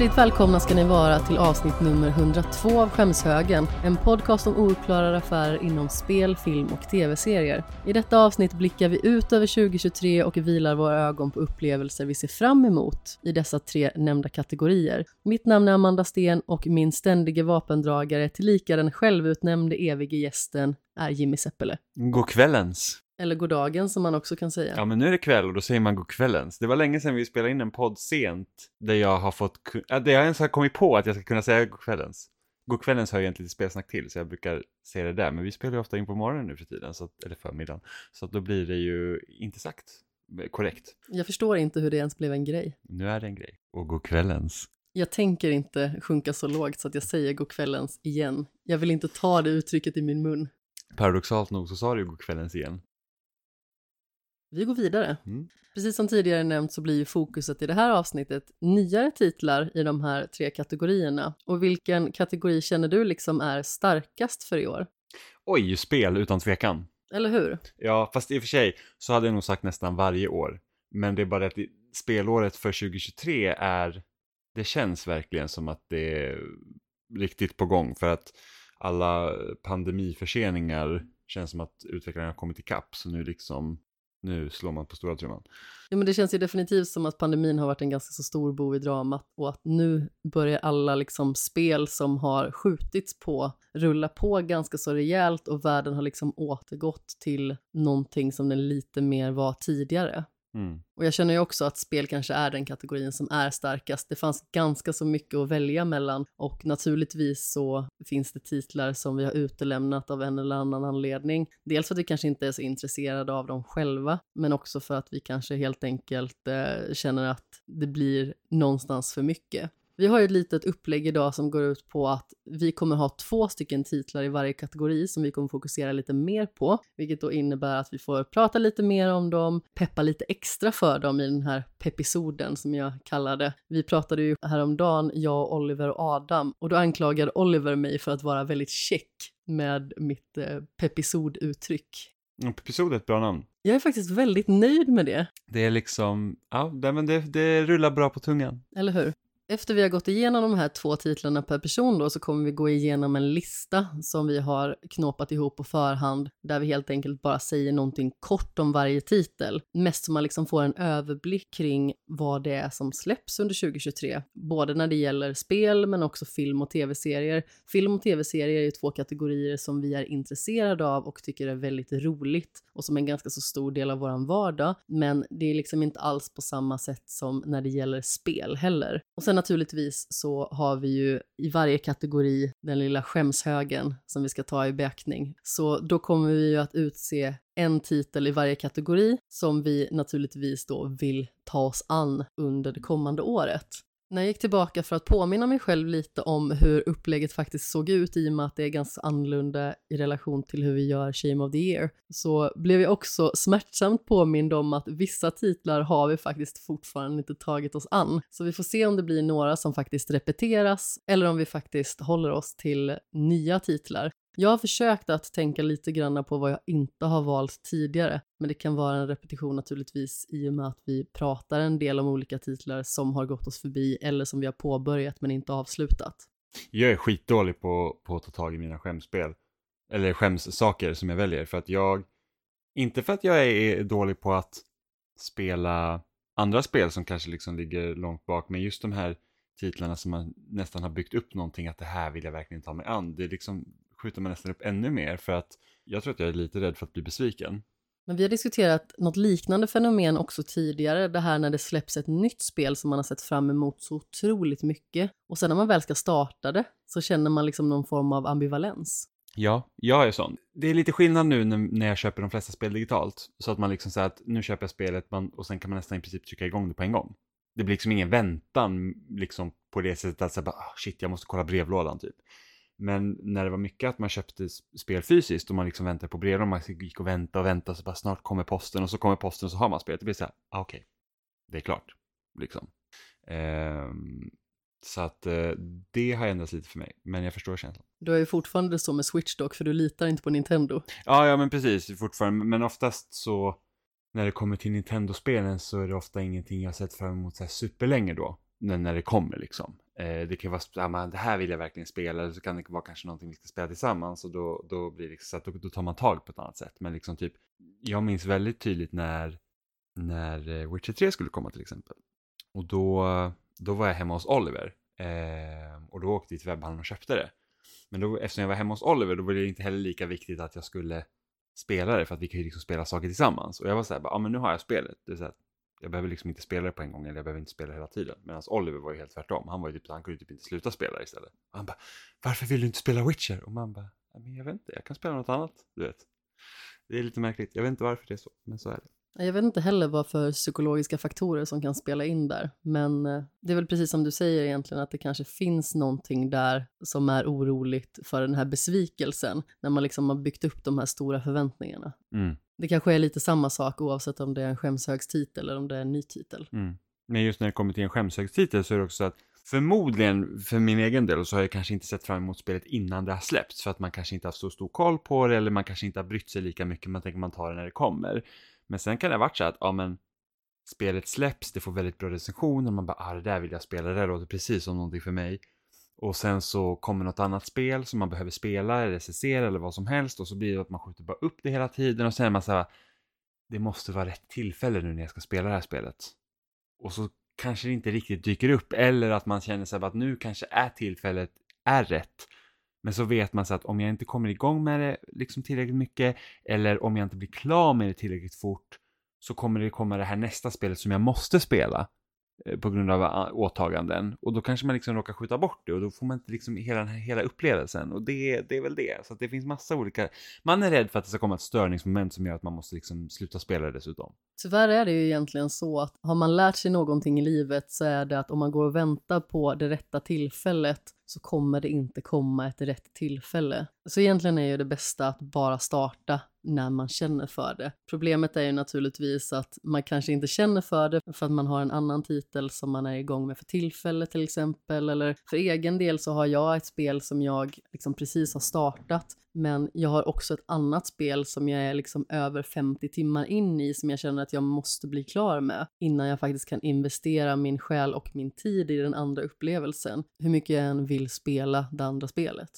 Hjärtligt välkomna ska ni vara till avsnitt nummer 102 av Skämshögen, en podcast om ouppklarade affärer inom spel, film och tv-serier. I detta avsnitt blickar vi ut över 2023 och vilar våra ögon på upplevelser vi ser fram emot i dessa tre nämnda kategorier. Mitt namn är Amanda Sten och min ständige vapendragare, tillika den självutnämnde evige gästen, är Jimmy Seppele. God kvällens. Eller goddagen som man också kan säga. Ja, men nu är det kväll och då säger man god kvällens. Det var länge sedan vi spelade in en podd sent där jag har fått, äh, där jag ens har kommit på att jag ska kunna säga god kvällens. God kvällens hör egentligen lite spelsnack till så jag brukar säga det där, men vi spelar ju ofta in på morgonen nu för tiden, så att, eller förmiddagen, så att då blir det ju inte sagt korrekt. Jag förstår inte hur det ens blev en grej. Nu är det en grej. Och god kvällens. Jag tänker inte sjunka så lågt så att jag säger god kvällens igen. Jag vill inte ta det uttrycket i min mun. Paradoxalt nog så sa du ju god kvällens igen. Vi går vidare. Mm. Precis som tidigare nämnt så blir ju fokuset i det här avsnittet nyare titlar i de här tre kategorierna. Och vilken kategori känner du liksom är starkast för i år? Oj, spel utan tvekan. Eller hur? Ja, fast i och för sig så hade jag nog sagt nästan varje år. Men det är bara att spelåret för 2023 är, det känns verkligen som att det är riktigt på gång för att alla pandemiförseningar känns som att utvecklarna har kommit ikapp så nu liksom nu slår man på stora trumman. Ja, men det känns ju definitivt som att pandemin har varit en ganska så stor bov i dramat och att nu börjar alla liksom spel som har skjutits på rulla på ganska så rejält och världen har liksom återgått till någonting som den lite mer var tidigare. Mm. Och jag känner ju också att spel kanske är den kategorin som är starkast. Det fanns ganska så mycket att välja mellan och naturligtvis så finns det titlar som vi har utelämnat av en eller annan anledning. Dels för att vi kanske inte är så intresserade av dem själva, men också för att vi kanske helt enkelt eh, känner att det blir någonstans för mycket. Vi har ju ett litet upplägg idag som går ut på att vi kommer ha två stycken titlar i varje kategori som vi kommer fokusera lite mer på, vilket då innebär att vi får prata lite mer om dem, peppa lite extra för dem i den här pepisoden som jag kallar det. Vi pratade ju häromdagen, jag, Oliver och Adam, och då anklagade Oliver mig för att vara väldigt check med mitt eh, pepisoduttryck. Episod är ett bra namn. Jag är faktiskt väldigt nöjd med det. Det är liksom, ja, men det, det rullar bra på tungan. Eller hur? Efter vi har gått igenom de här två titlarna per person då så kommer vi gå igenom en lista som vi har knåpat ihop på förhand där vi helt enkelt bara säger någonting kort om varje titel. Mest så man liksom får en överblick kring vad det är som släpps under 2023. Både när det gäller spel men också film och tv-serier. Film och tv-serier är ju två kategorier som vi är intresserade av och tycker är väldigt roligt och som är en ganska så stor del av våran vardag. Men det är liksom inte alls på samma sätt som när det gäller spel heller. Och sen naturligtvis så har vi ju i varje kategori den lilla skämshögen som vi ska ta i beaktning. Så då kommer vi ju att utse en titel i varje kategori som vi naturligtvis då vill ta oss an under det kommande året. När jag gick tillbaka för att påminna mig själv lite om hur upplägget faktiskt såg ut i och med att det är ganska annorlunda i relation till hur vi gör Shame of the Year, så blev jag också smärtsamt påmind om att vissa titlar har vi faktiskt fortfarande inte tagit oss an. Så vi får se om det blir några som faktiskt repeteras eller om vi faktiskt håller oss till nya titlar. Jag har försökt att tänka lite grann på vad jag inte har valt tidigare, men det kan vara en repetition naturligtvis i och med att vi pratar en del om olika titlar som har gått oss förbi eller som vi har påbörjat men inte avslutat. Jag är skitdålig på, på att ta tag i mina skämspel, eller skämssaker som jag väljer, för att jag, inte för att jag är dålig på att spela andra spel som kanske liksom ligger långt bak, men just de här titlarna som man nästan har byggt upp någonting, att det här vill jag verkligen ta mig an. Det är liksom skjuter man nästan upp ännu mer för att jag tror att jag är lite rädd för att bli besviken. Men vi har diskuterat något liknande fenomen också tidigare, det här när det släpps ett nytt spel som man har sett fram emot så otroligt mycket och sen när man väl ska starta det så känner man liksom någon form av ambivalens. Ja, jag är sån. Det är lite skillnad nu när jag köper de flesta spel digitalt, så att man liksom säger att nu köper jag spelet man, och sen kan man nästan i princip trycka igång det på en gång. Det blir liksom ingen väntan liksom på det sättet att säga bara, ah, shit, jag måste kolla brevlådan typ. Men när det var mycket att man köpte spel fysiskt och man liksom väntade på brev och man gick och väntade och väntade så bara snart kommer posten och så kommer posten och så har man spelet. Det blir så här, ah, okej, okay, det är klart. Liksom. Ehm, så att eh, det har ändrats lite för mig, men jag förstår känslan. Du är ju fortfarande så med Switch dock, för du litar inte på Nintendo. Ja, ja men precis, fortfarande, men oftast så när det kommer till Nintendo-spelen så är det ofta ingenting jag sett fram emot så här superlänge då, när, när det kommer liksom. Eh, det kan ju vara så här, det här vill jag verkligen spela, eller så kan det vara kanske någonting vi ska spela tillsammans och då, då blir det liksom så att då, då tar man tag på ett annat sätt. Men liksom typ, jag minns väldigt tydligt när, när eh, Witcher 3 skulle komma till exempel. Och då, då var jag hemma hos Oliver eh, och då åkte vi till webbhandeln och köpte det. Men då, eftersom jag var hemma hos Oliver då var det inte heller lika viktigt att jag skulle spela det för att vi kan ju liksom spela saker tillsammans. Och jag var så här, ja men nu har jag spelet. Det är så här, jag behöver liksom inte spela det på en gång eller jag behöver inte spela hela tiden. Medan Oliver var ju helt tvärtom. Han var ju typ, han kunde typ inte sluta spela istället. Och han bara, varför vill du inte spela Witcher? Och man bara, men jag vet inte, jag kan spela något annat, du vet. Det är lite märkligt, jag vet inte varför det är så, men så är det. Jag vet inte heller vad för psykologiska faktorer som kan spela in där, men eh, det är väl precis som du säger egentligen att det kanske finns någonting där som är oroligt för den här besvikelsen när man liksom har byggt upp de här stora förväntningarna. Mm. Det kanske är lite samma sak oavsett om det är en skämshögstitel eller om det är en ny titel. Mm. Men just när det kommer till en skämshögstitel så är det också så att förmodligen för min egen del så har jag kanske inte sett fram emot spelet innan det har släppts för att man kanske inte har så stor koll på det eller man kanske inte har brytt sig lika mycket. Man tänker man tar det när det kommer. Men sen kan det ha varit så att, ja men spelet släpps, det får väldigt bra recensioner, man bara, ah det där vill jag spela, det där låter precis som någonting för mig. Och sen så kommer något annat spel som man behöver spela, eller recensera eller vad som helst och så blir det att man skjuter bara upp det hela tiden och sen är man så här, det måste vara rätt tillfälle nu när jag ska spela det här spelet. Och så kanske det inte riktigt dyker upp eller att man känner sig att nu kanske är tillfället är rätt. Men så vet man så att om jag inte kommer igång med det liksom tillräckligt mycket eller om jag inte blir klar med det tillräckligt fort så kommer det komma det här nästa spelet som jag måste spela Eh, på grund av ah, åtaganden och då kanske man liksom råkar skjuta bort det och då får man inte liksom hela den här hela upplevelsen och det, det är väl det. Så att det finns massa olika, man är rädd för att det ska komma ett störningsmoment som gör att man måste liksom sluta spela dessutom. Tyvärr är det ju egentligen så att har man lärt sig någonting i livet så är det att om man går och väntar på det rätta tillfället så kommer det inte komma ett rätt tillfälle. Så egentligen är ju det bästa att bara starta när man känner för det. Problemet är ju naturligtvis att man kanske inte känner för det för att man har en annan titel som man är igång med för tillfället till exempel. Eller för egen del så har jag ett spel som jag liksom precis har startat men jag har också ett annat spel som jag är liksom över 50 timmar in i som jag känner att jag måste bli klar med innan jag faktiskt kan investera min själ och min tid i den andra upplevelsen. Hur mycket jag än vill spela det andra spelet.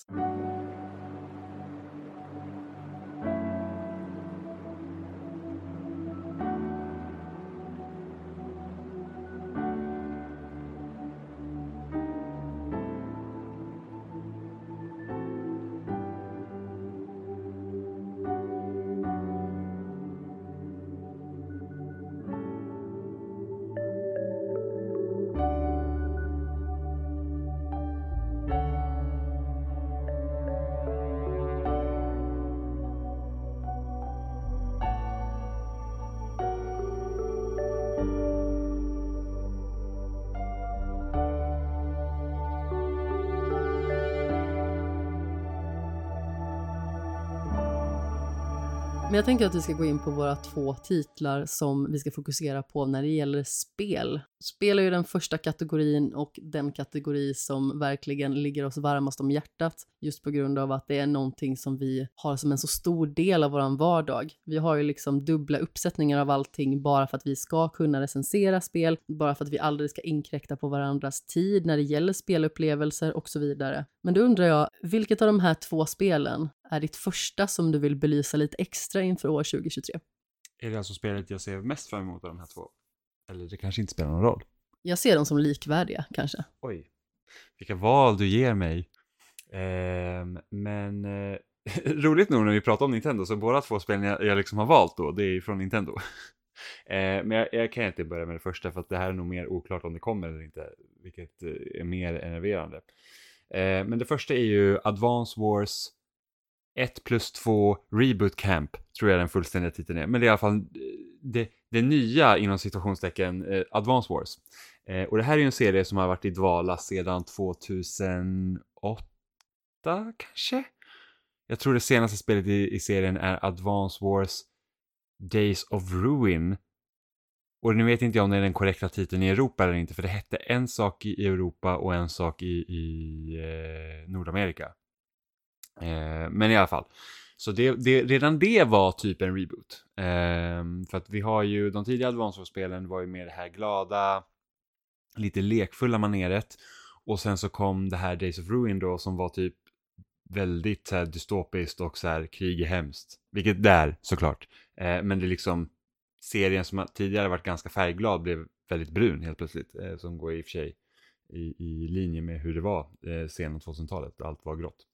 Men jag tänker att vi ska gå in på våra två titlar som vi ska fokusera på när det gäller spel. Spel är ju den första kategorin och den kategori som verkligen ligger oss varmast om hjärtat just på grund av att det är någonting som vi har som en så stor del av vår vardag. Vi har ju liksom dubbla uppsättningar av allting bara för att vi ska kunna recensera spel, bara för att vi aldrig ska inkräkta på varandras tid när det gäller spelupplevelser och så vidare. Men då undrar jag, vilket av de här två spelen är ditt första som du vill belysa lite extra inför år 2023? Är det alltså spelet jag ser mest fram emot av de här två? Eller det kanske inte spelar någon roll? Jag ser dem som likvärdiga kanske. Oj, vilka val du ger mig. Eh, men eh, roligt nog när vi pratar om Nintendo så båda två spelen jag, jag liksom har valt då, det är från Nintendo. eh, men jag, jag, kan inte börja med det första för att det här är nog mer oklart om det kommer eller inte, vilket eh, är mer enerverande. Eh, men det första är ju Advance Wars 1 plus 2 Reboot Camp, tror jag den fullständiga titeln är. Men det är i alla fall eh, det, det nya inom situationstecken eh, Advance Wars. Eh, och det här är ju en serie som har varit i dvala sedan 2008 kanske? Jag tror det senaste spelet i, i serien är Advance Wars Days of Ruin. Och nu vet inte jag om det är den korrekta titeln i Europa eller inte, för det hette en sak i Europa och en sak i, i eh, Nordamerika. Eh, men i alla fall. Så det, det, redan det var typ en reboot. Eh, för att vi har ju, de tidiga Advance spelen var ju mer det här glada, lite lekfulla maneret. Och sen så kom det här Days of Ruin då som var typ väldigt så här, dystopiskt och så här krig är hemskt. Vilket det är såklart. Eh, men det är liksom serien som tidigare varit ganska färgglad blev väldigt brun helt plötsligt. Eh, som går i och för sig i, i linje med hur det var eh, sena 2000-talet. Allt var grått.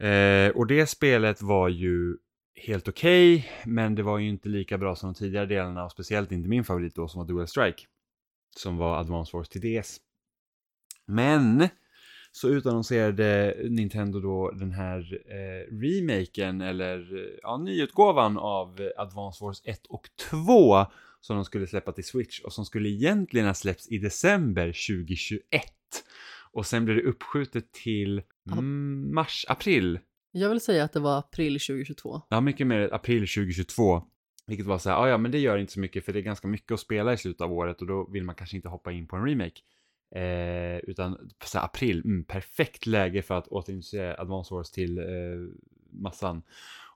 Eh, och det spelet var ju helt okej, okay, men det var ju inte lika bra som de tidigare delarna och speciellt inte min favorit då som var Dual Strike. Som var Advance Wars till DS. Men så utannonserade Nintendo då den här eh, remaken eller ja, nyutgåvan av Advance Wars 1 och 2 som de skulle släppa till Switch och som skulle egentligen ha släppts i december 2021. Och sen blev det uppskjutet till mm, mars, april. Jag vill säga att det var april 2022. Ja, mycket mer april 2022. Vilket var så här, ja men det gör inte så mycket för det är ganska mycket att spela i slutet av året och då vill man kanske inte hoppa in på en remake. Eh, utan så här, april, mm, perfekt läge för att återintroducera Advance Wars till eh, massan.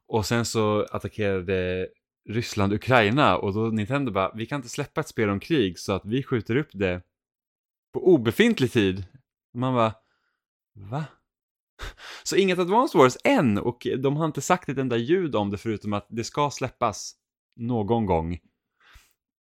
Och sen så attackerade Ryssland Ukraina och då Nintendo bara, vi kan inte släppa ett spel om krig så att vi skjuter upp det på obefintlig tid. Man bara, va? Så inget Advance Wars än och de har inte sagt ett enda ljud om det förutom att det ska släppas någon gång.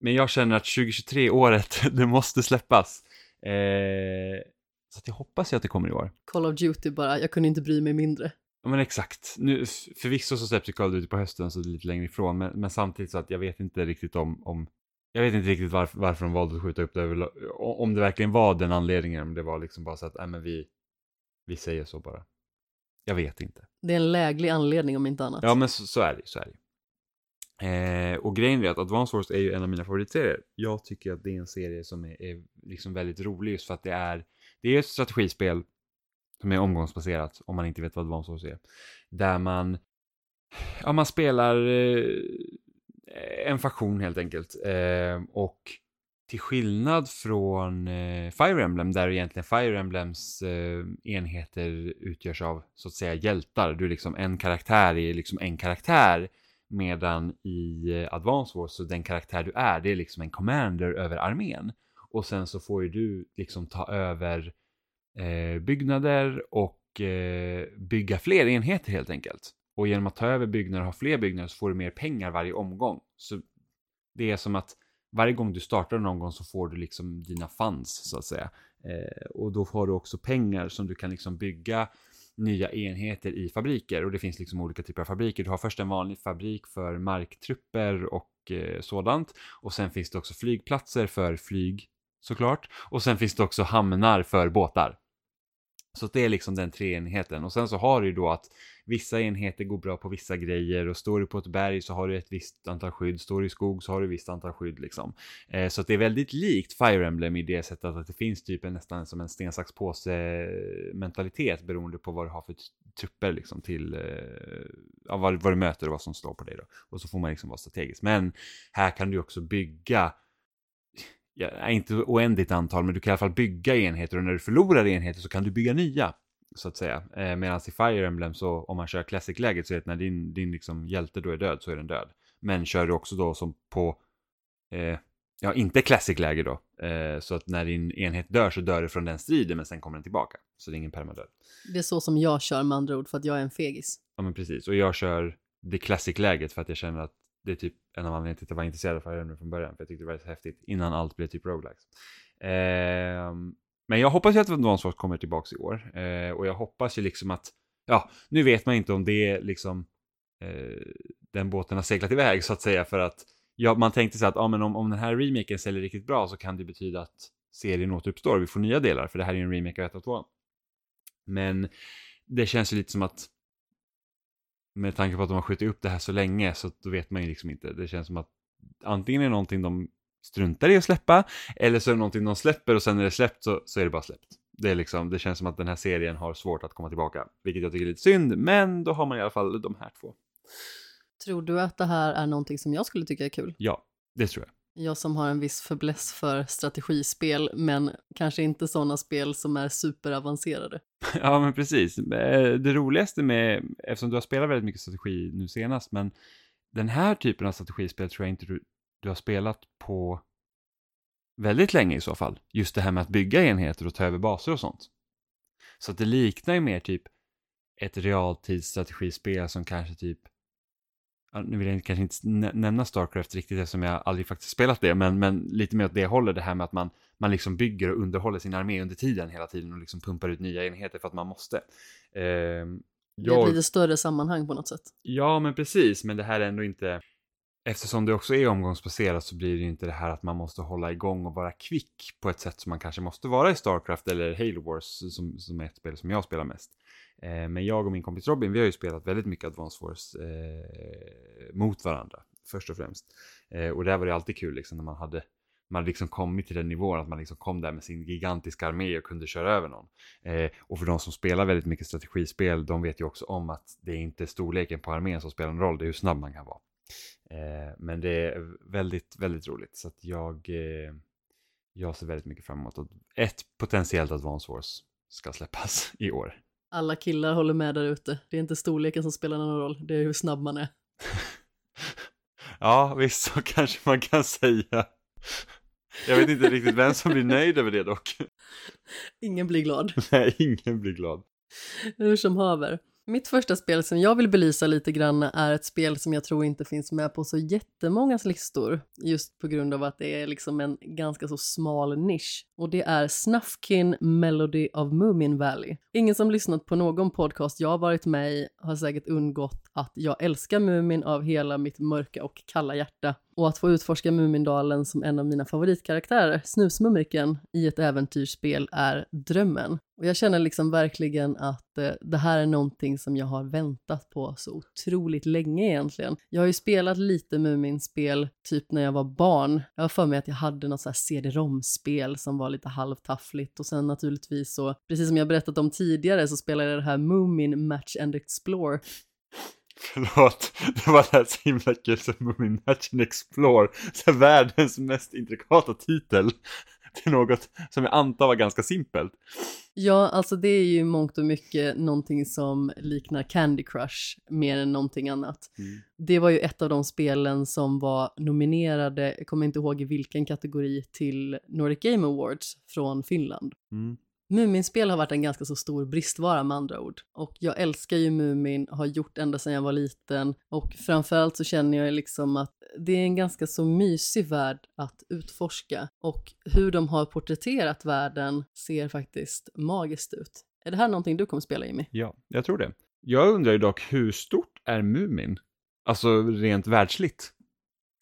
Men jag känner att 2023 året, det måste släppas. Eh, så jag hoppas ju att det kommer i år. Call of Duty bara, jag kunde inte bry mig mindre. Ja men exakt. Nu, förvisso så släpps ju Call of Duty på hösten så det är lite längre ifrån. Men, men samtidigt så att jag vet inte riktigt om, om jag vet inte riktigt varför, varför de valde att skjuta upp det över, om det verkligen var den anledningen. Om det var liksom bara så att, nej men vi, vi säger så bara. Jag vet inte. Det är en läglig anledning om inte annat. Ja men så, så är det, så är det. Eh, och grejen är att Advance Wars är ju en av mina favoritserier. Jag tycker att det är en serie som är, är liksom väldigt rolig just för att det är, det är ett strategispel som är omgångsbaserat om man inte vet vad Advance Wars är. Där man, ja man spelar eh, en faktion helt enkelt. Eh, och till skillnad från eh, Fire Emblem där egentligen Fire Emblems eh, enheter utgörs av så att säga hjältar. Du är liksom en karaktär i liksom en karaktär Medan i eh, Advance Wars så den karaktär du är, det är liksom en commander över armén. Och sen så får ju du liksom ta över eh, byggnader och eh, bygga fler enheter helt enkelt. Och genom att ta över byggnader och ha fler byggnader så får du mer pengar varje omgång. Så det är som att varje gång du startar en omgång så får du liksom dina funds så att säga. Eh, och då har du också pengar som du kan liksom bygga nya enheter i fabriker och det finns liksom olika typer av fabriker. Du har först en vanlig fabrik för marktrupper och eh, sådant och sen finns det också flygplatser för flyg såklart och sen finns det också hamnar för båtar. Så det är liksom den treenigheten och sen så har du ju då att vissa enheter går bra på vissa grejer och står du på ett berg så har du ett visst antal skydd, står du i skog så har du ett visst antal skydd liksom. Eh, så att det är väldigt likt Fire Emblem i det sättet att det finns typ en, nästan som en sten, sax, påse mentalitet beroende på vad du har för trupper liksom till, eh, ja, vad, vad du möter och vad som står på dig då. Och så får man liksom vara strategisk. Men här kan du också bygga ja, inte oändligt antal, men du kan i alla fall bygga enheter och när du förlorar enheter så kan du bygga nya. Så att säga. Eh, Medan i Fire Emblem så om man kör Classic-läget så är det när din, din liksom hjälte då är död så är den död. Men kör du också då som på, eh, ja inte Classic-läge då. Eh, så att när din enhet dör så dör du från den striden men sen kommer den tillbaka. Så det är ingen permadöd. Det är så som jag kör med andra ord för att jag är en fegis. Ja men precis. Och jag kör det Classic-läget för att jag känner att det är typ en av anledningarna till att jag var intresserad av Fire Emblem från början. För jag tyckte det var så häftigt innan allt blev typ roguelikes. Eh, men jag hoppas ju att Advance Wars kommer tillbaka i år. Eh, och jag hoppas ju liksom att, ja, nu vet man inte om det är liksom eh, den båten har seglat iväg så att säga. För att ja, man tänkte sig att ah, men om, om den här remaken säljer riktigt bra så kan det betyda att serien återuppstår. Vi får nya delar, för det här är ju en remake av 1 och 2. Men det känns ju lite som att med tanke på att de har skjutit upp det här så länge så då vet man ju liksom inte. Det känns som att antingen är det någonting de struntar i att släppa eller så är det någonting de släpper och sen när det är släppt så, så är det bara släppt. Det, är liksom, det känns som att den här serien har svårt att komma tillbaka, vilket jag tycker är lite synd, men då har man i alla fall de här två. Tror du att det här är någonting som jag skulle tycka är kul? Ja, det tror jag. Jag som har en viss förbläss för strategispel, men kanske inte sådana spel som är superavancerade. ja, men precis. Eh, det roligaste med, eftersom du har spelat väldigt mycket strategi nu senast, men den här typen av strategispel tror jag inte du, du har spelat på väldigt länge i så fall. Just det här med att bygga enheter och ta över baser och sånt. Så att det liknar ju mer typ ett realtidsstrategispel som kanske typ nu vill jag kanske inte nämna Starcraft riktigt eftersom jag aldrig faktiskt spelat det, men, men lite mer åt det hållet, det här med att man, man liksom bygger och underhåller sin armé under tiden hela tiden och liksom pumpar ut nya enheter för att man måste. Eh, jag... Det är ett lite större sammanhang på något sätt. Ja, men precis, men det här är ändå inte, eftersom det också är omgångsbaserat så blir det ju inte det här att man måste hålla igång och vara kvick på ett sätt som man kanske måste vara i Starcraft eller Halo Wars som, som är ett spel som jag spelar mest. Eh, men jag och min kompis Robin, vi har ju spelat väldigt mycket Advance Wars eh, mot varandra, först och främst. Eh, och där var det alltid kul liksom när man hade man liksom kommit till den nivån att man liksom kom där med sin gigantiska armé och kunde köra över någon. Eh, och för de som spelar väldigt mycket strategispel, de vet ju också om att det är inte storleken på armén som spelar en roll, det är hur snabb man kan vara. Eh, men det är väldigt, väldigt roligt. Så att jag, eh, jag ser väldigt mycket fram emot att ett potentiellt Advance Wars ska släppas i år. Alla killar håller med där ute. Det är inte storleken som spelar någon roll, det är hur snabb man är. ja, visst så kanske man kan säga. Jag vet inte riktigt vem som blir nöjd över det dock. Ingen blir glad. Nej, ingen blir glad. Hur som haver. Mitt första spel som jag vill belysa lite grann är ett spel som jag tror inte finns med på så jättemångas listor. Just på grund av att det är liksom en ganska så smal nisch. Och det är Snufkin Melody of Moomin Valley. Ingen som lyssnat på någon podcast jag varit med i har säkert undgått att jag älskar Mumin av hela mitt mörka och kalla hjärta. Och att få utforska Mumindalen som en av mina favoritkaraktärer, Snusmumriken, i ett äventyrsspel är drömmen. Och jag känner liksom verkligen att eh, det här är någonting som jag har väntat på så otroligt länge egentligen. Jag har ju spelat lite Muminspel typ när jag var barn. Jag har för mig att jag hade något så här CD-ROM-spel som var lite halvtaffligt och sen naturligtvis så, precis som jag berättat om tidigare så spelade jag det här Mumin Match and Explore Förlåt, det var det här så himla kul som and Explore, så världens mest intrikata titel till något som jag antar var ganska simpelt. Ja, alltså det är ju mångt och mycket någonting som liknar Candy Crush mer än någonting annat. Mm. Det var ju ett av de spelen som var nominerade, jag kommer inte ihåg i vilken kategori, till Nordic Game Awards från Finland. Mm. Muminspel har varit en ganska så stor bristvara med andra ord. Och jag älskar ju Mumin, har gjort ända sedan jag var liten. Och framförallt så känner jag liksom att det är en ganska så mysig värld att utforska. Och hur de har porträtterat världen ser faktiskt magiskt ut. Är det här någonting du kommer spela Jimmy? Ja, jag tror det. Jag undrar ju dock hur stort är Mumin? Alltså rent världsligt.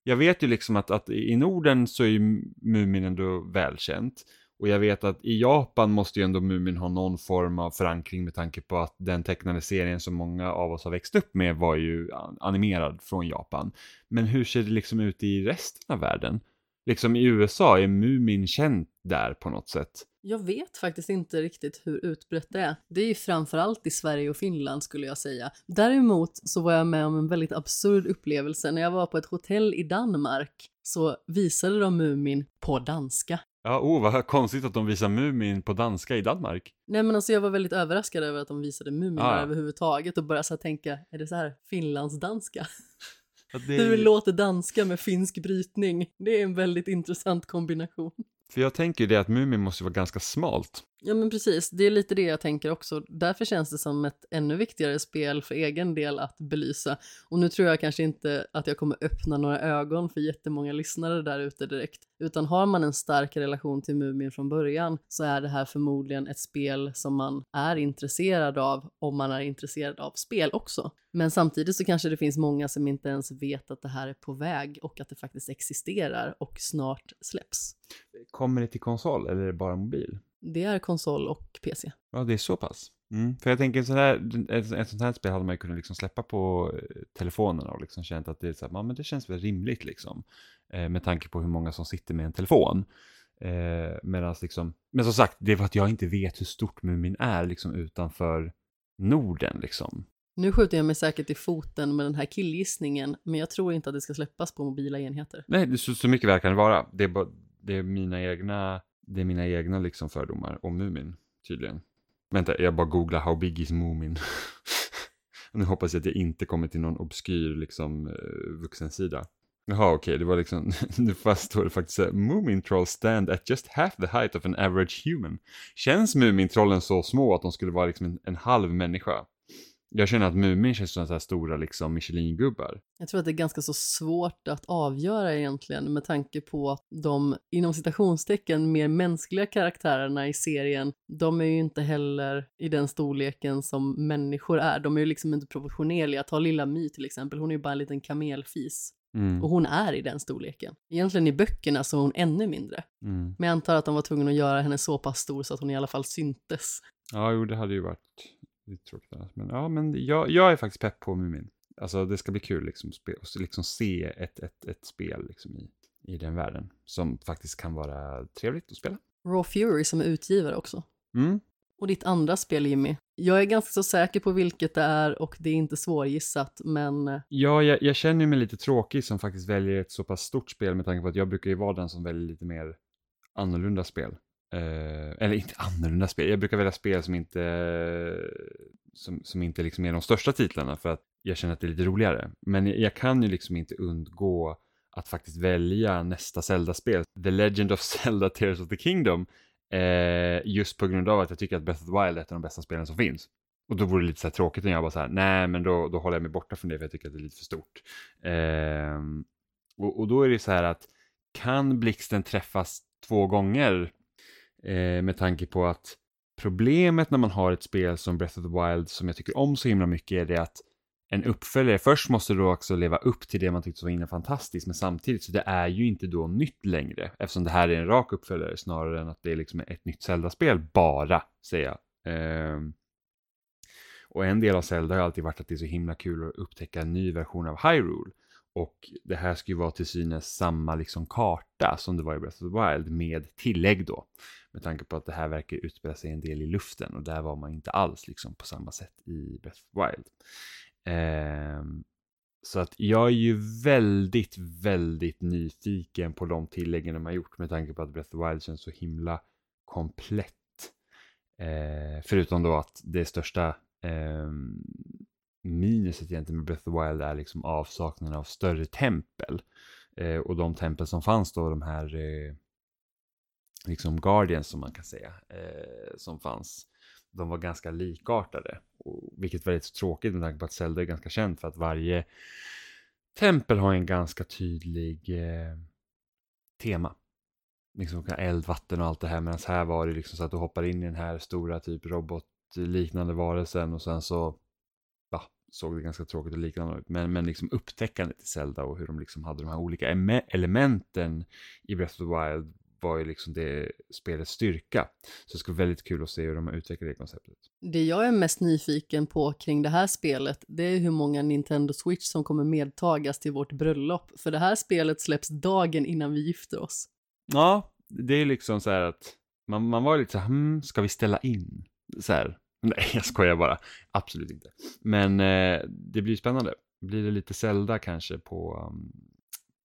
Jag vet ju liksom att, att i Norden så är ju Mumin ändå välkänt. Och jag vet att i Japan måste ju ändå Mumin ha någon form av förankring med tanke på att den tecknade serien som många av oss har växt upp med var ju animerad från Japan. Men hur ser det liksom ut i resten av världen? Liksom i USA, är Mumin känt där på något sätt? Jag vet faktiskt inte riktigt hur utbrett det är. Det är ju framförallt i Sverige och Finland skulle jag säga. Däremot så var jag med om en väldigt absurd upplevelse. När jag var på ett hotell i Danmark så visade de Mumin på danska. Ja, oh, vad konstigt att de visar Mumin på danska i Danmark. Nej men alltså jag var väldigt överraskad över att de visade Mumin ah, överhuvudtaget och började så tänka, är det så här finlandsdanska? Ja, det... Hur låter danska med finsk brytning? Det är en väldigt intressant kombination. För jag tänker ju det att Mumin måste vara ganska smalt. Ja men precis, det är lite det jag tänker också. Därför känns det som ett ännu viktigare spel för egen del att belysa. Och nu tror jag kanske inte att jag kommer öppna några ögon för jättemånga lyssnare där ute direkt. Utan har man en stark relation till Mumin från början så är det här förmodligen ett spel som man är intresserad av om man är intresserad av spel också. Men samtidigt så kanske det finns många som inte ens vet att det här är på väg och att det faktiskt existerar och snart släpps. Kommer det till konsol eller är det bara mobil? Det är konsol och PC. Ja, det är så pass. Mm. För jag tänker, så här, ett, ett sånt här spel hade man ju kunnat liksom släppa på eh, telefonerna och liksom känt att det, är så här, men det känns väl rimligt liksom. Eh, med tanke på hur många som sitter med en telefon. Eh, medans liksom, men som sagt, det är för att jag inte vet hur stort Mumin är liksom utanför Norden liksom. Nu skjuter jag mig säkert i foten med den här killgissningen, men jag tror inte att det ska släppas på mobila enheter. Nej, så, så mycket väl kan det vara. Det är, bara, det är mina egna det är mina egna liksom fördomar om Mumin, tydligen. Vänta, jag bara googlar How big is Mumin? nu hoppas jag att jag inte kommer till någon obskyr liksom eh, vuxensida. Jaha, okej, okay. det var liksom, nu står det faktiskt så trolls stand at just half the height of an average human. Känns Mumintrollen så små att de skulle vara liksom en, en halv människa? Jag känner att Mumin känns som så här stora liksom Michelin-gubbar. Jag tror att det är ganska så svårt att avgöra egentligen med tanke på att de inom citationstecken mer mänskliga karaktärerna i serien, de är ju inte heller i den storleken som människor är. De är ju liksom inte proportionerliga. Ta lilla My till exempel, hon är ju bara en liten kamelfis. Mm. Och hon är i den storleken. Egentligen i böckerna så är hon ännu mindre. Mm. Men jag antar att de var tvungna att göra henne så pass stor så att hon i alla fall syntes. Ja, jo, det hade ju varit lite tråkigt annars. Men ja, men jag, jag är faktiskt pepp på Mumin. Alltså det ska bli kul liksom, att liksom se ett, ett, ett spel liksom i, i den världen som faktiskt kan vara trevligt att spela. Raw Fury som är utgivare också. Mm. Och ditt andra spel Jimmy? Jag är ganska så säker på vilket det är och det är inte svårgissat men... Eh, ja, jag, jag känner mig lite tråkig som faktiskt väljer ett så pass stort spel med tanke på att jag brukar ju vara den som väljer lite mer annorlunda spel. Eh, eller inte annorlunda spel, jag brukar välja spel som inte, som, som inte liksom är de största titlarna för att jag känner att det är lite roligare. Men jag, jag kan ju liksom inte undgå att faktiskt välja nästa Zelda-spel, The Legend of Zelda Tears of the Kingdom, eh, just på grund av att jag tycker att Breath of the Wild är ett av de bästa spelen som finns. Och då vore det lite så här tråkigt om jag bara så här, nej men då, då håller jag mig borta från det för jag tycker att det är lite för stort. Eh, och, och då är det så här att kan blixten träffas två gånger Eh, med tanke på att problemet när man har ett spel som Breath of the Wild som jag tycker om så himla mycket är det att en uppföljare först måste då också leva upp till det man tyckte var innan fantastiskt men samtidigt så det är ju inte då nytt längre eftersom det här är en rak uppföljare snarare än att det är liksom ett nytt Zelda-spel bara säger jag. Eh, och en del av Zelda har alltid varit att det är så himla kul att upptäcka en ny version av Hyrule. Och det här ska ju vara till synes samma liksom karta som det var i Breath of the Wild med tillägg då. Med tanke på att det här verkar utspela sig en del i luften och där var man inte alls liksom på samma sätt i Breath of the Wild. Eh, så att jag är ju väldigt, väldigt nyfiken på de tilläggen de har gjort med tanke på att Breath of the Wild känns så himla komplett. Eh, förutom då att det största eh, minuset egentligen med Breath of the Wild är liksom avsaknaden av större tempel. Eh, och de tempel som fanns då, de här eh, liksom Guardians som man kan säga, eh, som fanns, de var ganska likartade. Och, vilket var lite tråkigt med tanke på att Zelda är ganska känt för att varje tempel har en ganska tydlig eh, tema. Liksom eld, vatten och allt det här. Medan här var det liksom så att du hoppar in i den här stora typ robotliknande varelsen och sen så såg det ganska tråkigt och liknande ut. Men, men liksom upptäckandet i Zelda och hur de liksom hade de här olika elementen i Breath of the Wild var ju liksom det spelets styrka. Så det ska vara väldigt kul att se hur de har utvecklat det konceptet. Det jag är mest nyfiken på kring det här spelet, det är hur många Nintendo Switch som kommer medtagas till vårt bröllop. För det här spelet släpps dagen innan vi gifter oss. Ja, det är liksom så här att man, man var lite så här, hmm, ska vi ställa in? Så här, nej jag skojar bara, absolut inte. Men eh, det blir spännande. Blir det lite Zelda kanske på, um,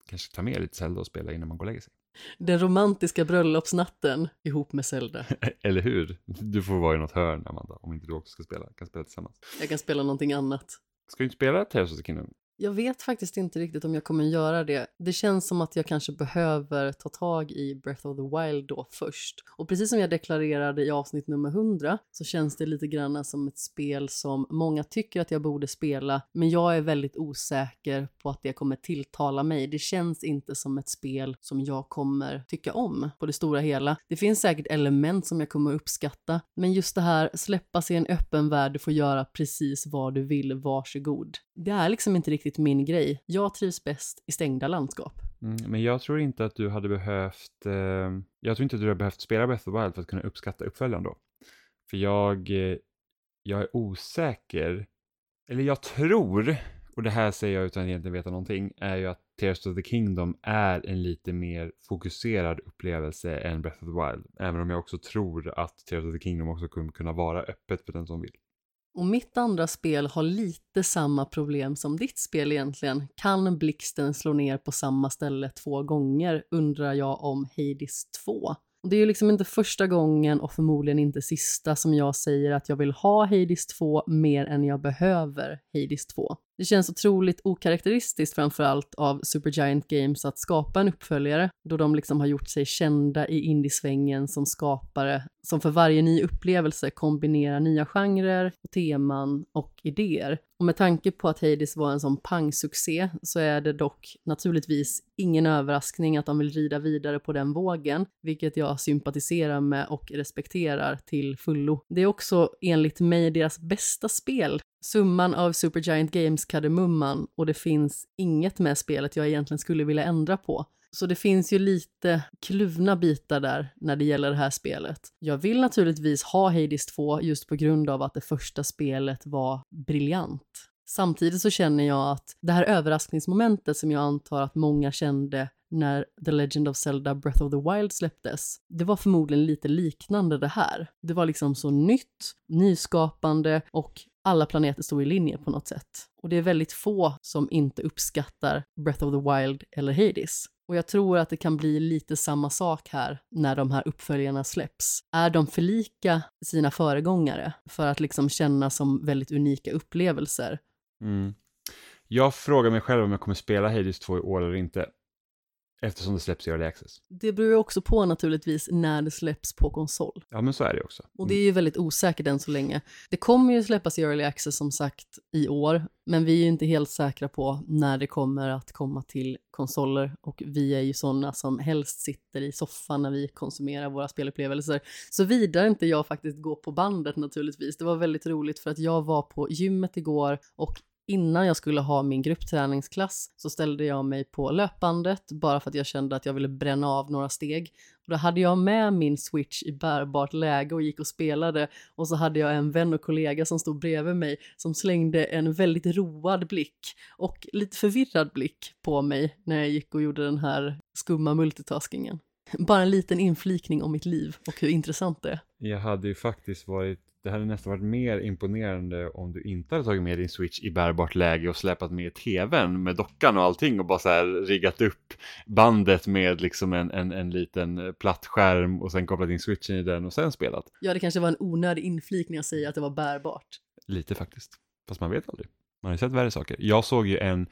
kanske ta med lite Zelda och spela innan man går och lägger sig. Den romantiska bröllopsnatten ihop med Zelda. Eller hur? Du får vara i något hörn, Amanda, om inte du också ska spela. Kan spela tillsammans. Jag kan spela någonting annat. Ska du inte spela Tears of the Kingdom? Jag vet faktiskt inte riktigt om jag kommer göra det. Det känns som att jag kanske behöver ta tag i Breath of the Wild då först. Och precis som jag deklarerade i avsnitt nummer 100 så känns det lite grann som ett spel som många tycker att jag borde spela, men jag är väldigt osäker på att det kommer tilltala mig. Det känns inte som ett spel som jag kommer tycka om på det stora hela. Det finns säkert element som jag kommer uppskatta, men just det här släppas i en öppen värld, du får göra precis vad du vill, varsågod. Det är liksom inte riktigt min grej. Jag trivs bäst i stängda landskap. Mm, men jag tror inte att du hade behövt, eh, jag tror inte att du hade behövt spela Breath of the Wild för att kunna uppskatta uppföljaren då. För jag, eh, jag är osäker, eller jag tror, och det här säger jag utan att egentligen veta någonting, är ju att Tears of the Kingdom är en lite mer fokuserad upplevelse än Breath of the Wild. Även om jag också tror att Tears of the Kingdom också kommer kunna vara öppet för den som vill. Och mitt andra spel har lite samma problem som ditt spel egentligen. Kan blixten slå ner på samma ställe två gånger undrar jag om Hades 2. Det är ju liksom inte första gången och förmodligen inte sista som jag säger att jag vill ha Hades 2 mer än jag behöver Hades 2. Det känns otroligt okaraktäristiskt framförallt av Supergiant Games att skapa en uppföljare då de liksom har gjort sig kända i indiesvängen som skapare som för varje ny upplevelse kombinerar nya genrer, teman och idéer. Och med tanke på att Hades var en sån pangsuccé så är det dock naturligtvis ingen överraskning att de vill rida vidare på den vågen, vilket jag sympatiserar med och respekterar till fullo. Det är också enligt mig deras bästa spel. Summan av Supergiant Games kardemumman och det finns inget med spelet jag egentligen skulle vilja ändra på. Så det finns ju lite kluvna bitar där när det gäller det här spelet. Jag vill naturligtvis ha Hades 2 just på grund av att det första spelet var briljant. Samtidigt så känner jag att det här överraskningsmomentet som jag antar att många kände när The Legend of Zelda Breath of the Wild släpptes, det var förmodligen lite liknande det här. Det var liksom så nytt, nyskapande och alla planeter stod i linje på något sätt. Och det är väldigt få som inte uppskattar Breath of the Wild eller Hades. Och jag tror att det kan bli lite samma sak här när de här uppföljarna släpps. Är de för lika sina föregångare för att liksom känna som väldigt unika upplevelser? Mm. Jag frågar mig själv om jag kommer spela Hades 2 i år eller inte. Eftersom det släpps i Early Access. Det beror ju också på naturligtvis när det släpps på konsol. Ja, men så är det också. Och det är ju väldigt osäkert än så länge. Det kommer ju släppas i Early Access som sagt i år, men vi är ju inte helt säkra på när det kommer att komma till konsoler och vi är ju sådana som helst sitter i soffan när vi konsumerar våra spelupplevelser. Så vidare inte jag faktiskt går på bandet naturligtvis. Det var väldigt roligt för att jag var på gymmet igår och innan jag skulle ha min gruppträningsklass så ställde jag mig på löpbandet bara för att jag kände att jag ville bränna av några steg. Och då hade jag med min switch i bärbart läge och gick och spelade och så hade jag en vän och kollega som stod bredvid mig som slängde en väldigt road blick och lite förvirrad blick på mig när jag gick och gjorde den här skumma multitaskingen. Bara en liten inflikning om mitt liv och hur intressant det är. Jag hade ju faktiskt varit det hade nästan varit mer imponerande om du inte hade tagit med din switch i bärbart läge och släpat med tvn med dockan och allting och bara så här riggat upp bandet med liksom en, en, en liten platt skärm och sen kopplat in switchen i den och sen spelat. Ja, det kanske var en onödig inflikning att säga att det var bärbart. Lite faktiskt, fast man vet aldrig. Man har ju sett värre saker. Jag såg ju en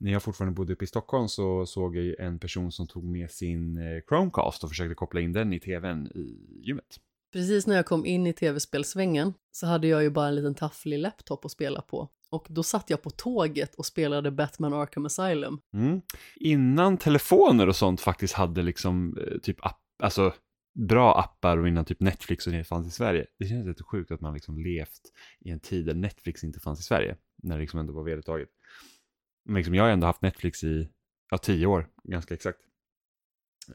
när jag fortfarande bodde uppe i Stockholm så såg jag ju en person som tog med sin eh, Chromecast och försökte koppla in den i tvn i gymmet. Precis när jag kom in i tv-spelsvängen så hade jag ju bara en liten tafflig laptop att spela på. Och då satt jag på tåget och spelade Batman Arkham Asylum. Mm. Innan telefoner och sånt faktiskt hade liksom eh, typ app, alltså bra appar och innan typ Netflix och det fanns i Sverige. Det känns lite sjukt att man liksom levt i en tid där Netflix inte fanns i Sverige. När det liksom ändå var vedertaget. Men liksom, jag har ändå haft Netflix i ja, tio år, ganska exakt.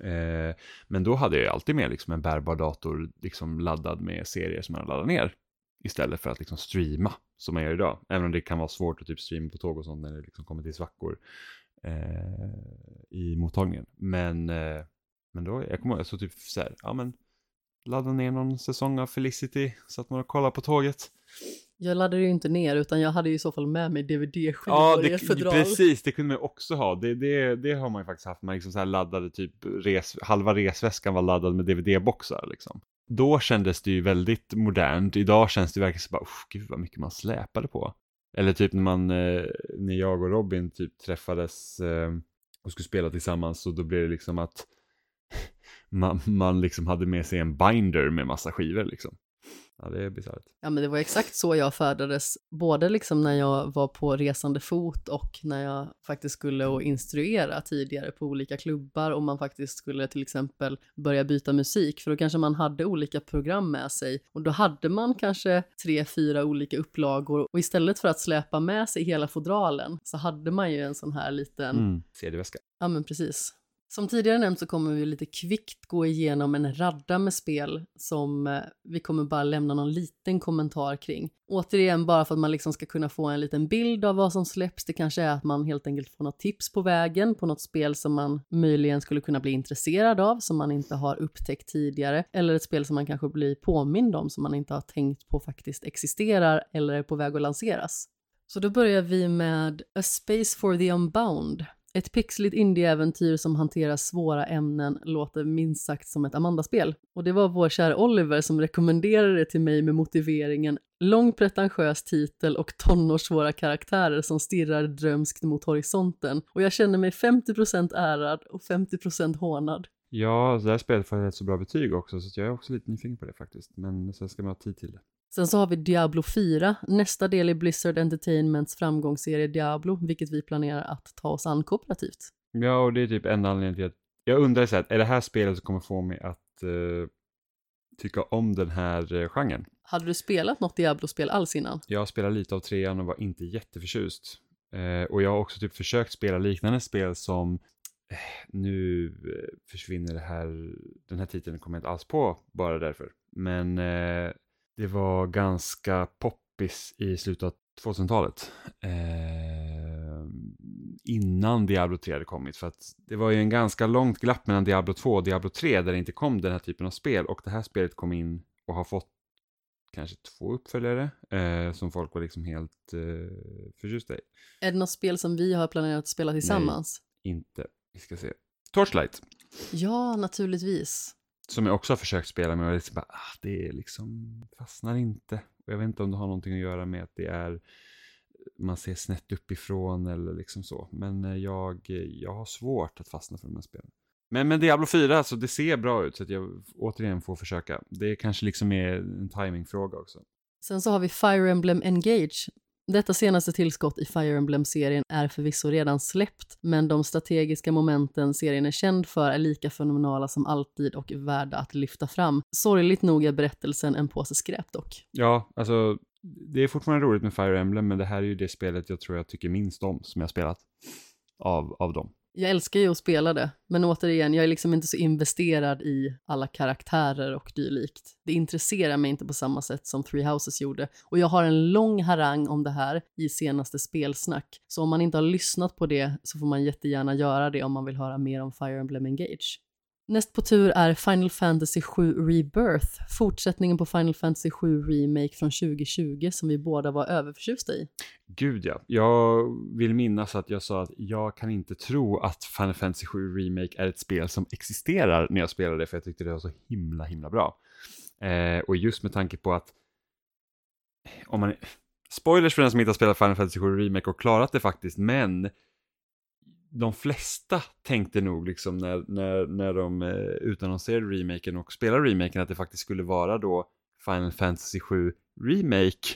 Eh, men då hade jag alltid med liksom en bärbar dator liksom laddad med serier som man laddar ner istället för att liksom streama som man gör idag. Även om det kan vara svårt att typ streama på tåg och sånt när det liksom kommer till svackor eh, i mottagningen. Men, eh, men då, jag kommer ihåg, jag såg typ så här, ja men ladda ner någon säsong av Felicity så att man och kollar på tåget. Jag laddade ju inte ner utan jag hade ju i så fall med mig DVD-skivor ja, det, i ett fodral. Precis, det kunde man också ha. Det, det, det har man ju faktiskt haft. Man liksom så här laddade typ res, halva resväskan var laddad med DVD-boxar liksom. Då kändes det ju väldigt modernt. Idag känns det verkligen så bara, gud vad mycket man släpade på. Eller typ när man, eh, när jag och Robin typ träffades eh, och skulle spela tillsammans så då blev det liksom att man, man liksom hade med sig en binder med massa skivor liksom. Ja, det är bisarrt. Ja, men det var exakt så jag färdades, både liksom när jag var på resande fot och när jag faktiskt skulle och instruera tidigare på olika klubbar och man faktiskt skulle till exempel börja byta musik, för då kanske man hade olika program med sig och då hade man kanske tre, fyra olika upplagor och istället för att släpa med sig hela fodralen så hade man ju en sån här liten mm. CD-väska. Ja, men precis. Som tidigare nämnt så kommer vi lite kvickt gå igenom en radda med spel som eh, vi kommer bara lämna någon liten kommentar kring. Återigen bara för att man liksom ska kunna få en liten bild av vad som släpps. Det kanske är att man helt enkelt får något tips på vägen på något spel som man möjligen skulle kunna bli intresserad av som man inte har upptäckt tidigare eller ett spel som man kanske blir påmind om som man inte har tänkt på faktiskt existerar eller är på väg att lanseras. Så då börjar vi med A Space for the Unbound ett pixligt indieäventyr som hanterar svåra ämnen låter minst sagt som ett Amanda-spel. Och det var vår kära Oliver som rekommenderade det till mig med motiveringen lång pretentiös titel och tonårssvåra karaktärer som stirrar drömskt mot horisonten. Och jag känner mig 50% ärad och 50% hånad. Ja, alltså det här spelet får ett så bra betyg också, så jag är också lite nyfiken på det faktiskt. Men sen ska man ha tid till det. Sen så har vi Diablo 4, nästa del i Blizzard Entertainments framgångsserie Diablo, vilket vi planerar att ta oss an kooperativt. Ja, och det är typ en anledning till att jag undrar så här, är det här spelet som kommer få mig att uh, tycka om den här uh, genren? Hade du spelat något Diablo-spel alls innan? Jag spelade lite av trean och var inte jätteförtjust. Uh, och jag har också typ försökt spela liknande spel som nu försvinner det här, den här titeln kommer jag inte alls på bara därför. Men det var ganska poppis i slutet av 2000-talet. Eh, innan Diablo 3 hade kommit. För att det var ju en ganska långt glapp mellan Diablo 2 och Diablo 3 där det inte kom den här typen av spel. Och det här spelet kom in och har fått kanske två uppföljare eh, som folk var liksom helt eh, förtjusta i. Är det något spel som vi har planerat att spela tillsammans? Nej, inte. Vi ska se. Torchlight. Ja, naturligtvis som jag också har försökt spela med och liksom bara, ah, det är liksom fastnar inte. Och jag vet inte om det har någonting att göra med att det är man ser snett uppifrån eller liksom så. Men eh, jag, jag har svårt att fastna för de här spelen. Men men Diablo 4, alltså det ser bra ut så att jag återigen får försöka. Det kanske liksom är en timingfråga också. Sen så har vi Fire Emblem Engage detta senaste tillskott i Fire Emblem-serien är förvisso redan släppt, men de strategiska momenten serien är känd för är lika fenomenala som alltid och värda att lyfta fram. Sorgligt nog är berättelsen en påse skräp dock. Ja, alltså det är fortfarande roligt med Fire Emblem, men det här är ju det spelet jag tror jag tycker minst om som jag spelat av, av dem. Jag älskar ju att spela det, men återigen, jag är liksom inte så investerad i alla karaktärer och dylikt. Det intresserar mig inte på samma sätt som Three Houses gjorde. Och jag har en lång harang om det här i senaste spelsnack. Så om man inte har lyssnat på det så får man jättegärna göra det om man vill höra mer om Fire Emblem Engage. Näst på tur är Final Fantasy 7 Rebirth, fortsättningen på Final Fantasy 7 Remake från 2020 som vi båda var överförtjusta i. Gud ja, jag vill minnas att jag sa att jag kan inte tro att Final Fantasy 7 Remake är ett spel som existerar när jag spelade det för jag tyckte det var så himla himla bra. Eh, och just med tanke på att om man Spoilers för den som inte har spelat Final Fantasy 7 Remake och klarat det faktiskt, men de flesta tänkte nog liksom när, när, när de eh, utannonserade remaken och spelade remaken att det faktiskt skulle vara då Final Fantasy 7 Remake.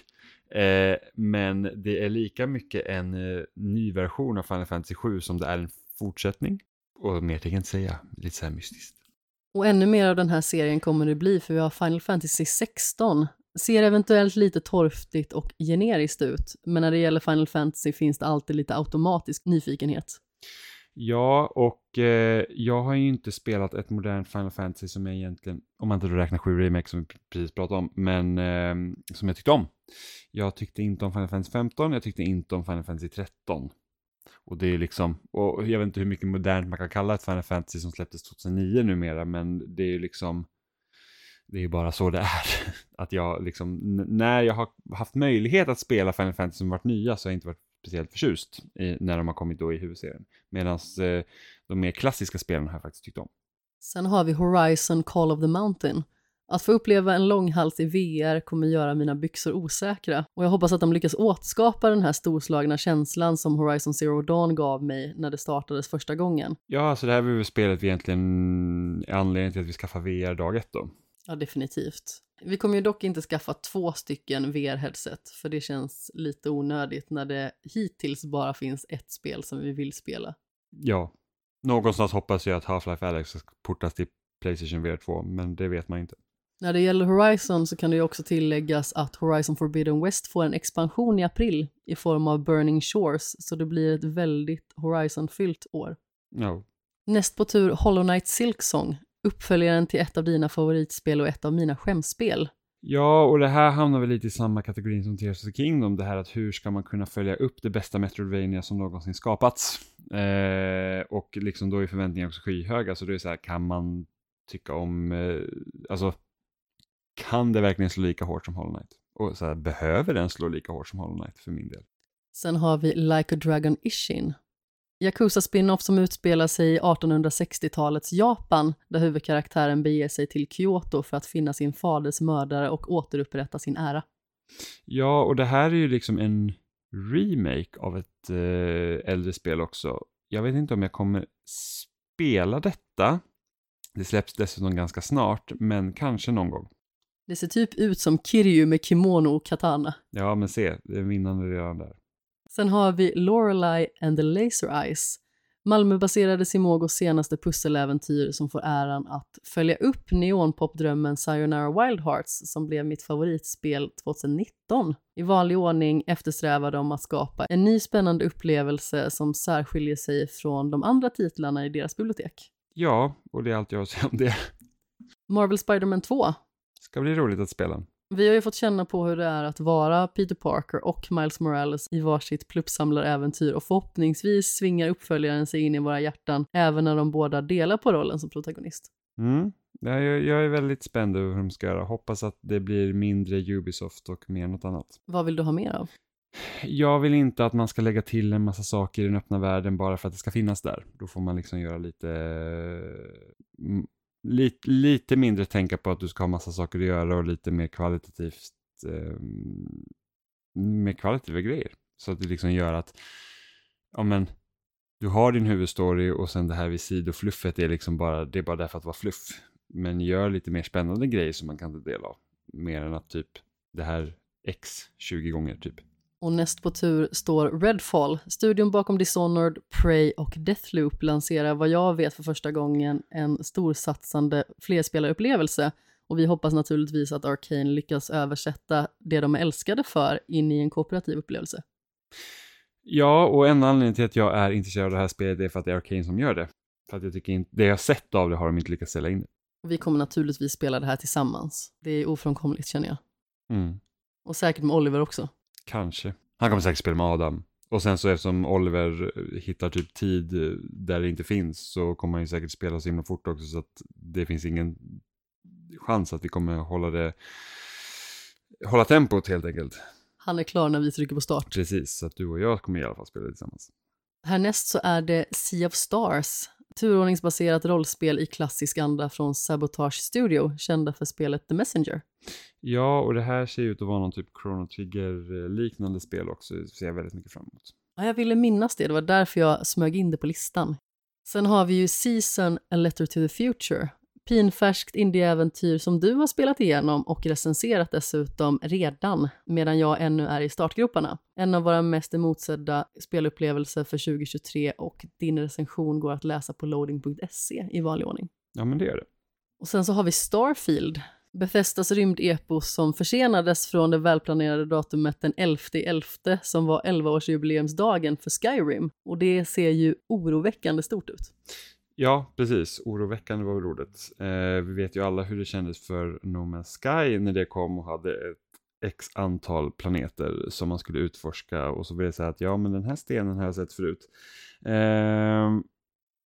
Eh, men det är lika mycket en eh, ny version av Final Fantasy 7 som det är en fortsättning. Och mer tänker jag inte säga, lite så här mystiskt. Och ännu mer av den här serien kommer det bli för vi har Final Fantasy 16 ser eventuellt lite torftigt och generiskt ut, men när det gäller Final Fantasy finns det alltid lite automatisk nyfikenhet. Ja, och eh, jag har ju inte spelat ett modernt Final Fantasy som jag egentligen, om man inte räknar 7 Remake som vi precis pratade om, men eh, som jag tyckte om. Jag tyckte inte om Final Fantasy 15, jag tyckte inte om Final Fantasy 13. Och det är liksom, och jag vet inte hur mycket modernt man kan kalla ett Final Fantasy som släpptes 2009 numera, men det är ju liksom, det är ju bara så det är. Att jag liksom, när jag har haft möjlighet att spela Final Fantasy som varit nya så har jag inte varit speciellt förtjust i, när de har kommit då i huvudserien. Medan eh, de mer klassiska spelen har jag faktiskt tyckt om. Sen har vi Horizon Call of the Mountain. Att få uppleva en långhals i VR kommer göra mina byxor osäkra och jag hoppas att de lyckas återskapa den här storslagna känslan som Horizon Zero Dawn gav mig när det startades första gången. Ja, så det här var väl spelet vi egentligen är anledningen till att vi skaffade VR dag ett då. Ja, definitivt. Vi kommer ju dock inte skaffa två stycken VR-headset, för det känns lite onödigt när det hittills bara finns ett spel som vi vill spela. Ja, någonstans hoppas jag att Half-Life Alex portas till Playstation VR 2, men det vet man inte. När det gäller Horizon så kan det ju också tilläggas att Horizon Forbidden West får en expansion i april i form av Burning Shores, så det blir ett väldigt Horizon-fyllt år. No. Näst på tur Hollow Knight Silksong, uppföljaren till ett av dina favoritspel och ett av mina skämspel. Ja, och det här hamnar väl lite i samma kategori som Tears of the Kingdom, det här att hur ska man kunna följa upp det bästa Metroidvania som någonsin skapats? Eh, och liksom då är förväntningarna också skyhöga, så det är så här, kan man tycka om, eh, alltså, kan det verkligen slå lika hårt som Hollow Knight? Och så här, behöver den slå lika hårt som Hollow Knight för min del? Sen har vi Like a Dragon Ishin, Yakuza spin-off som utspelar sig i 1860-talets Japan, där huvudkaraktären beger sig till Kyoto för att finna sin faders mördare och återupprätta sin ära. Ja, och det här är ju liksom en remake av ett eh, äldre spel också. Jag vet inte om jag kommer spela detta. Det släpps dessutom ganska snart, men kanske någon gång. Det ser typ ut som Kiryu med kimono och katana. Ja, men se, det är vinnande redan där. Sen har vi Lorelei and the Laser Eyes, Malmöbaserade Simogos senaste pusseläventyr som får äran att följa upp neonpopdrömmen Sayonara Wild Hearts som blev mitt favoritspel 2019. I vanlig ordning eftersträvar de att skapa en ny spännande upplevelse som särskiljer sig från de andra titlarna i deras bibliotek. Ja, och det är allt jag har att säga om det. Marvel Spider-Man 2 Ska bli roligt att spela. Vi har ju fått känna på hur det är att vara Peter Parker och Miles Morales i varsitt pluppsamlaräventyr och förhoppningsvis svingar uppföljaren sig in i våra hjärtan även när de båda delar på rollen som protagonist. Mm. Ja, jag, jag är väldigt spänd över hur de ska göra. Hoppas att det blir mindre Ubisoft och mer något annat. Vad vill du ha mer av? Jag vill inte att man ska lägga till en massa saker i den öppna världen bara för att det ska finnas där. Då får man liksom göra lite mm, lite, lite mindre tänka på att du ska ha massa saker att göra och lite mer kvalitativt eh, med kvalitativa grejer. Så att det liksom gör att, ja men, du har din huvudstory och sen det här vid sidofluffet är liksom bara, det är bara därför att vara fluff. Men gör lite mer spännande grejer som man kan ta del av. Mer än att typ, det här X 20 gånger typ. Och näst på tur står Redfall. Studion bakom Dishonored, Prey och Deathloop lanserar vad jag vet för första gången en storsatsande flerspelaruppplevelse. Och vi hoppas naturligtvis att Arcane lyckas översätta det de är älskade för in i en kooperativ upplevelse. Ja, och en anledning till att jag är intresserad av det här spelet är för att det är Arcane som gör det. För att jag tycker inte, det jag sett av det har de inte lyckats sälja in. Vi kommer naturligtvis spela det här tillsammans. Det är ofrånkomligt känner jag. Mm. Och säkert med Oliver också. Kanske. Han kommer säkert spela med Adam. Och sen så eftersom Oliver hittar typ tid där det inte finns så kommer han ju säkert spela så himla fort också så att det finns ingen chans att vi kommer hålla det hålla tempot helt enkelt. Han är klar när vi trycker på start. Precis, så att du och jag kommer i alla fall spela tillsammans. Härnäst så är det Sea of Stars, turordningsbaserat rollspel i klassisk anda från Sabotage Studio, kända för spelet The Messenger. Ja, och det här ser ut att vara någon typ Chrono Trigger-liknande spel också, det ser jag väldigt mycket fram emot. Ja, jag ville minnas det, det var därför jag smög in det på listan. Sen har vi ju Season A Letter to the Future, pinfärskt indieäventyr som du har spelat igenom och recenserat dessutom redan, medan jag ännu är i startgroparna. En av våra mest emotsedda spelupplevelser för 2023 och din recension går att läsa på loading.se i vanlig ordning. Ja, men det gör det. Och sen så har vi Starfield, Bethesdas rymdepos som försenades från det välplanerade datumet den 11.11 som var 11-årsjubileumsdagen för Skyrim och det ser ju oroväckande stort ut. Ja, precis. Oroväckande var ordet. Eh, vi vet ju alla hur det kändes för No Man's Sky när det kom och hade ett x antal planeter som man skulle utforska och så vill jag säga att ja, men den här stenen har jag sett förut. Eh,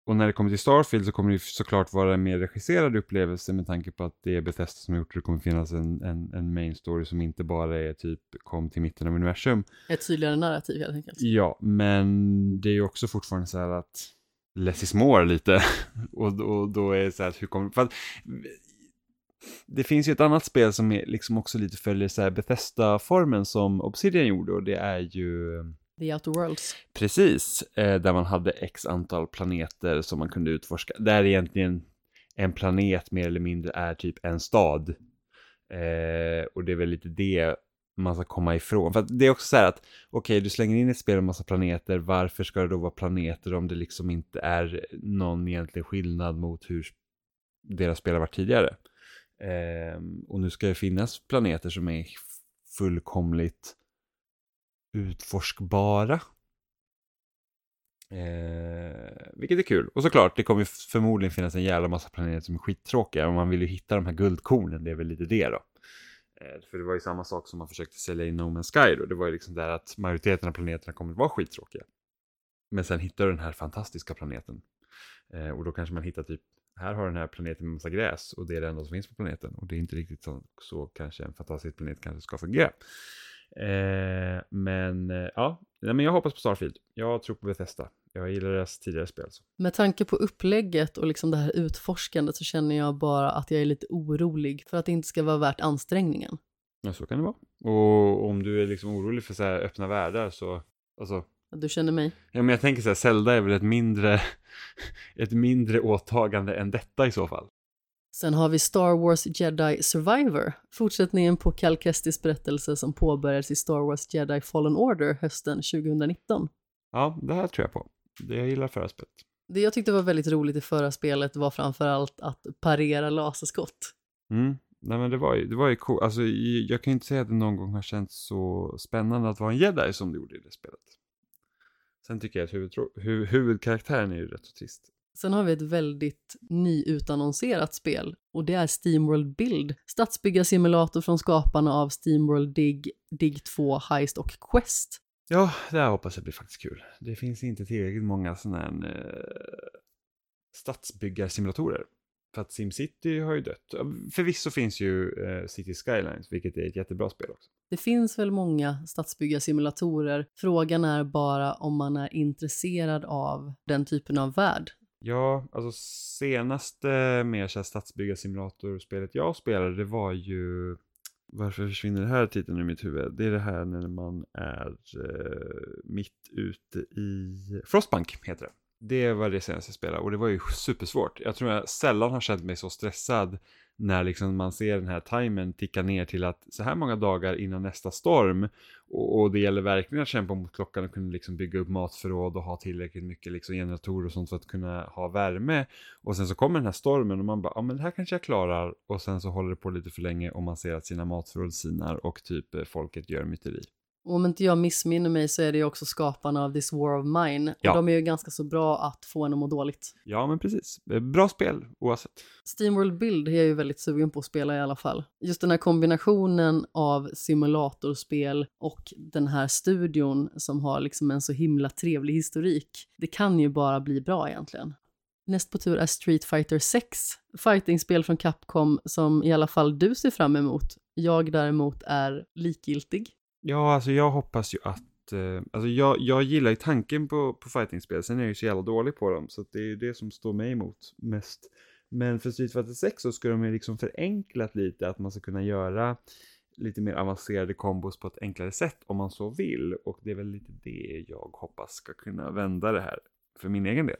och när det kommer till Starfield så kommer det såklart vara en mer regisserad upplevelse med tanke på att det är Bethesda som har gjort det. Det kommer finnas en, en, en main story som inte bara är typ kom till mitten av universum. Ett tydligare narrativ helt enkelt. Ja, men det är ju också fortfarande så här att less is more lite. och, och då är det så här, hur kommer... För att, det finns ju ett annat spel som är liksom också lite följer så här Bethesda-formen som Obsidian gjorde och det är ju The Outer Worlds. Precis, eh, där man hade x antal planeter som man kunde utforska. Där egentligen en planet mer eller mindre är typ en stad. Eh, och det är väl lite det man ska komma ifrån. För det är också så här att, okej, okay, du slänger in ett spel med massa planeter, varför ska det då vara planeter om det liksom inte är någon egentlig skillnad mot hur deras spel har varit tidigare? Eh, och nu ska det finnas planeter som är fullkomligt utforskbara. Eh, vilket är kul. Och såklart, det kommer förmodligen finnas en jävla massa planeter som är skittråkiga. Och man vill ju hitta de här guldkornen, det är väl lite det då. Eh, för det var ju samma sak som man försökte sälja in No Man's Sky då. Det var ju liksom där att majoriteten av planeterna kommer att vara skittråkiga. Men sen hittar du den här fantastiska planeten. Eh, och då kanske man hittar typ, här har den här planeten med massa gräs och det är det enda som finns på planeten. Och det är inte riktigt så, så kanske en fantastisk planet kanske ska fungera. Eh, men eh, ja, men jag hoppas på Starfield. Jag tror på Bethesda. Jag gillar deras tidigare spel. Så. Med tanke på upplägget och liksom det här utforskandet så känner jag bara att jag är lite orolig för att det inte ska vara värt ansträngningen. Ja, så kan det vara. Och om du är liksom orolig för så här öppna världar så, alltså. Du känner mig? Ja, men jag tänker så här, Zelda är väl ett mindre, ett mindre åtagande än detta i så fall. Sen har vi Star Wars Jedi Survivor, fortsättningen på Cal Kestis berättelse som påbörjades i Star Wars Jedi Fallen Order hösten 2019. Ja, det här tror jag på. Det jag gillar förra spelet. Det jag tyckte var väldigt roligt i förra spelet var framförallt att parera laserskott. Mm. Nej men det var ju, det var ju coolt. Alltså jag kan ju inte säga att det någon gång har känts så spännande att vara en jedi som det gjorde i det spelet. Sen tycker jag att huvud, hu, huvudkaraktären är ju rätt så trist. Sen har vi ett väldigt nyutannonserat spel och det är Steamworld Build, stadsbyggarsimulator från skaparna av Steamworld Dig, Dig 2, Heist och Quest. Ja, det här hoppas jag blir faktiskt kul. Det finns inte tillräckligt många sådana här eh, stadsbyggarsimulatorer. För att SimCity har ju dött. Förvisso finns ju eh, City Skylines, vilket är ett jättebra spel också. Det finns väl många stadsbyggarsimulatorer. Frågan är bara om man är intresserad av den typen av värld. Ja, alltså senaste mer så här stadsbyggarsimulatorspelet jag spelade, det var ju varför försvinner det här titeln ur mitt huvud? Det är det här när man är eh, mitt ute i Frostbank heter det. Det var det senaste jag spelade och det var ju supersvårt. Jag tror jag sällan har känt mig så stressad när liksom man ser den här timern ticka ner till att så här många dagar innan nästa storm och, och det gäller verkligen att kämpa mot klockan och kunna liksom bygga upp matförråd och ha tillräckligt mycket liksom generatorer och sånt för att kunna ha värme och sen så kommer den här stormen och man bara, ja men det här kanske jag klarar och sen så håller det på lite för länge och man ser att sina matförråd sinar och typ eh, folket gör myteri. Och om inte jag missminner mig så är det ju också skaparna av This War of Mine. Ja. Och de är ju ganska så bra att få en att må dåligt. Ja, men precis. Bra spel oavsett. Steamworld Build är jag ju väldigt sugen på att spela i alla fall. Just den här kombinationen av simulatorspel och den här studion som har liksom en så himla trevlig historik. Det kan ju bara bli bra egentligen. Näst på tur är Street Fighter 6, fightingspel från Capcom som i alla fall du ser fram emot. Jag däremot är likgiltig. Ja, alltså jag hoppas ju att eh, alltså jag, jag gillar ju tanken på, på fightingspel, sen är jag ju så jävla dålig på dem, så det är ju det som står mig emot mest. Men för Street Fighter 6 så ska de ju liksom förenklat lite, att man ska kunna göra lite mer avancerade kombos på ett enklare sätt om man så vill. Och det är väl lite det jag hoppas ska kunna vända det här för min egen del.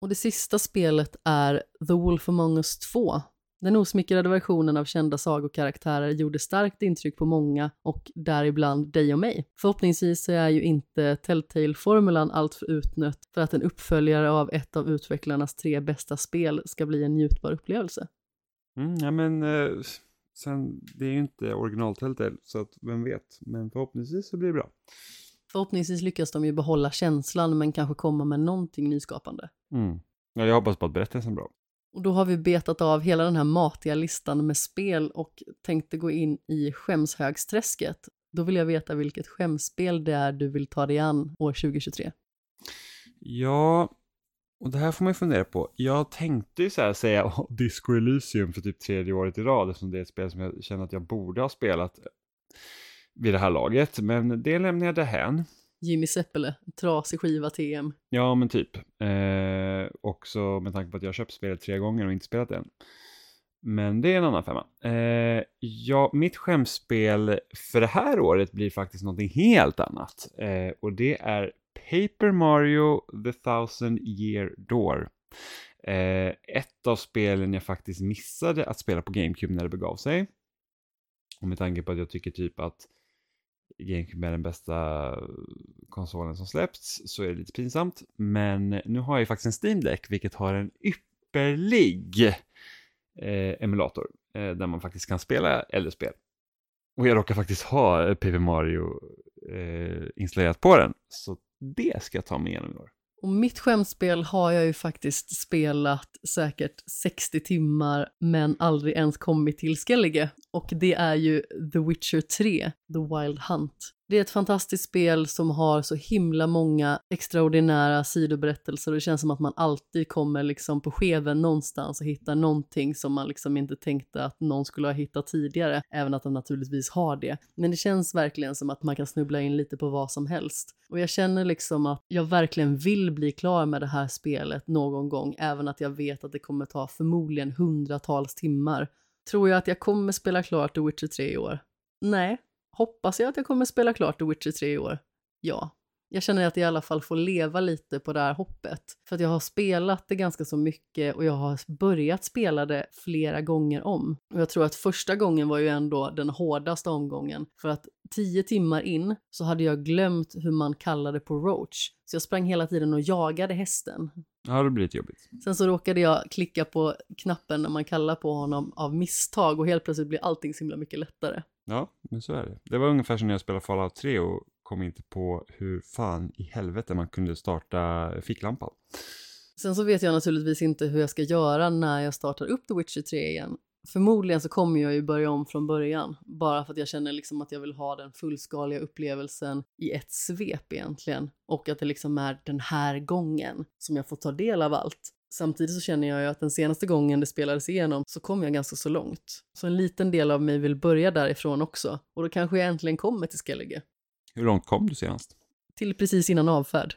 Och det sista spelet är The Wolf Among Us 2 den osmickrade versionen av kända sagokaraktärer gjorde starkt intryck på många och däribland dig och mig. Förhoppningsvis så är ju inte Telltale-formulan alltför utnött för att en uppföljare av ett av utvecklarnas tre bästa spel ska bli en njutbar upplevelse. Mm, ja men eh, sen, det är ju inte original Telltale så att vem vet, men förhoppningsvis så blir det bra. Förhoppningsvis lyckas de ju behålla känslan men kanske komma med någonting nyskapande. Mm. Ja, jag hoppas på att berättelsen är bra. Och då har vi betat av hela den här matiga listan med spel och tänkte gå in i skämshögsträsket. Då vill jag veta vilket skämspel det är du vill ta dig an år 2023. Ja, och det här får man ju fundera på. Jag tänkte ju så här säga Disco Elysium för typ tredje året i rad eftersom det är ett spel som jag känner att jag borde ha spelat vid det här laget. Men det lämnar jag därhän. Jimmy Seppele, trasig skiva TM. Ja, men typ. Eh, också med tanke på att jag har köpt spelet tre gånger och inte spelat det än. Men det är en annan femma. Eh, ja, mitt skämspel för det här året blir faktiskt någonting helt annat. Eh, och det är Paper Mario The Thousand Year Door. Eh, ett av spelen jag faktiskt missade att spela på GameCube när det begav sig. Och med tanke på att jag tycker typ att GameCube är den bästa konsolen som släppts så är det lite pinsamt. Men nu har jag ju faktiskt en Steam Deck vilket har en ypperlig eh, emulator eh, där man faktiskt kan spela äldre spel. Och jag råkar faktiskt ha eh, Paper Mario eh, installerat på den. Så det ska jag ta mig igenom i år. Och mitt skämtspel har jag ju faktiskt spelat säkert 60 timmar men aldrig ens kommit till Skellige. Och det är ju The Witcher 3, The Wild Hunt. Det är ett fantastiskt spel som har så himla många extraordinära sidoberättelser och det känns som att man alltid kommer liksom på skeven någonstans och hittar någonting som man liksom inte tänkte att någon skulle ha hittat tidigare, även att de naturligtvis har det. Men det känns verkligen som att man kan snubbla in lite på vad som helst. Och jag känner liksom att jag verkligen vill bli klar med det här spelet någon gång, även att jag vet att det kommer ta förmodligen hundratals timmar. Tror jag att jag kommer spela klart The Witcher 3 i år? Nej, Hoppas jag att jag kommer spela klart The Witcher 3 i år? Ja. Jag känner att jag i alla fall får leva lite på det här hoppet. För att jag har spelat det ganska så mycket och jag har börjat spela det flera gånger om. Och jag tror att första gången var ju ändå den hårdaste omgången. För att tio timmar in så hade jag glömt hur man kallade på Roach. Så jag sprang hela tiden och jagade hästen. Ja, det blir lite jobbigt. Sen så råkade jag klicka på knappen när man kallar på honom av misstag och helt plötsligt blir allting så himla mycket lättare. Ja, men så är det. Det var ungefär som när jag spelade Fallout 3 och kom inte på hur fan i helvete man kunde starta ficklampan. Sen så vet jag naturligtvis inte hur jag ska göra när jag startar upp The Witcher 3 igen. Förmodligen så kommer jag ju börja om från början, bara för att jag känner liksom att jag vill ha den fullskaliga upplevelsen i ett svep egentligen. Och att det liksom är den här gången som jag får ta del av allt. Samtidigt så känner jag ju att den senaste gången det spelades igenom så kom jag ganska så långt. Så en liten del av mig vill börja därifrån också. Och då kanske jag äntligen kommer till Skellige. Hur långt kom du senast? Till precis innan avfärd.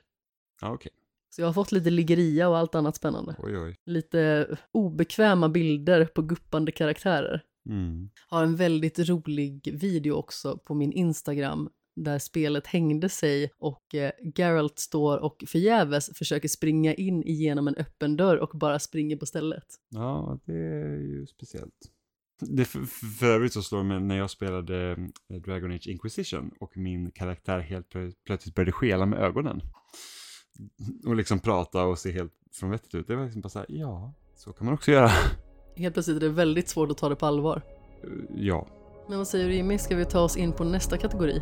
Ja, okej. Okay. Så jag har fått lite liggeria och allt annat spännande. Oj, oj. Lite obekväma bilder på guppande karaktärer. Mm. Har en väldigt rolig video också på min Instagram där spelet hängde sig och eh, Geralt står och förgäves försöker springa in igenom en öppen dörr och bara springer på stället. Ja, det är ju speciellt. Det för, för övrigt så slår det mig när jag spelade eh, Dragon Age Inquisition och min karaktär helt plötsligt började skela med ögonen. Och liksom prata och se helt från vettigt ut. Det var liksom bara så här, ja, så kan man också göra. Helt plötsligt är det väldigt svårt att ta det på allvar. Ja. Men vad säger du Jimmy, ska vi ta oss in på nästa kategori?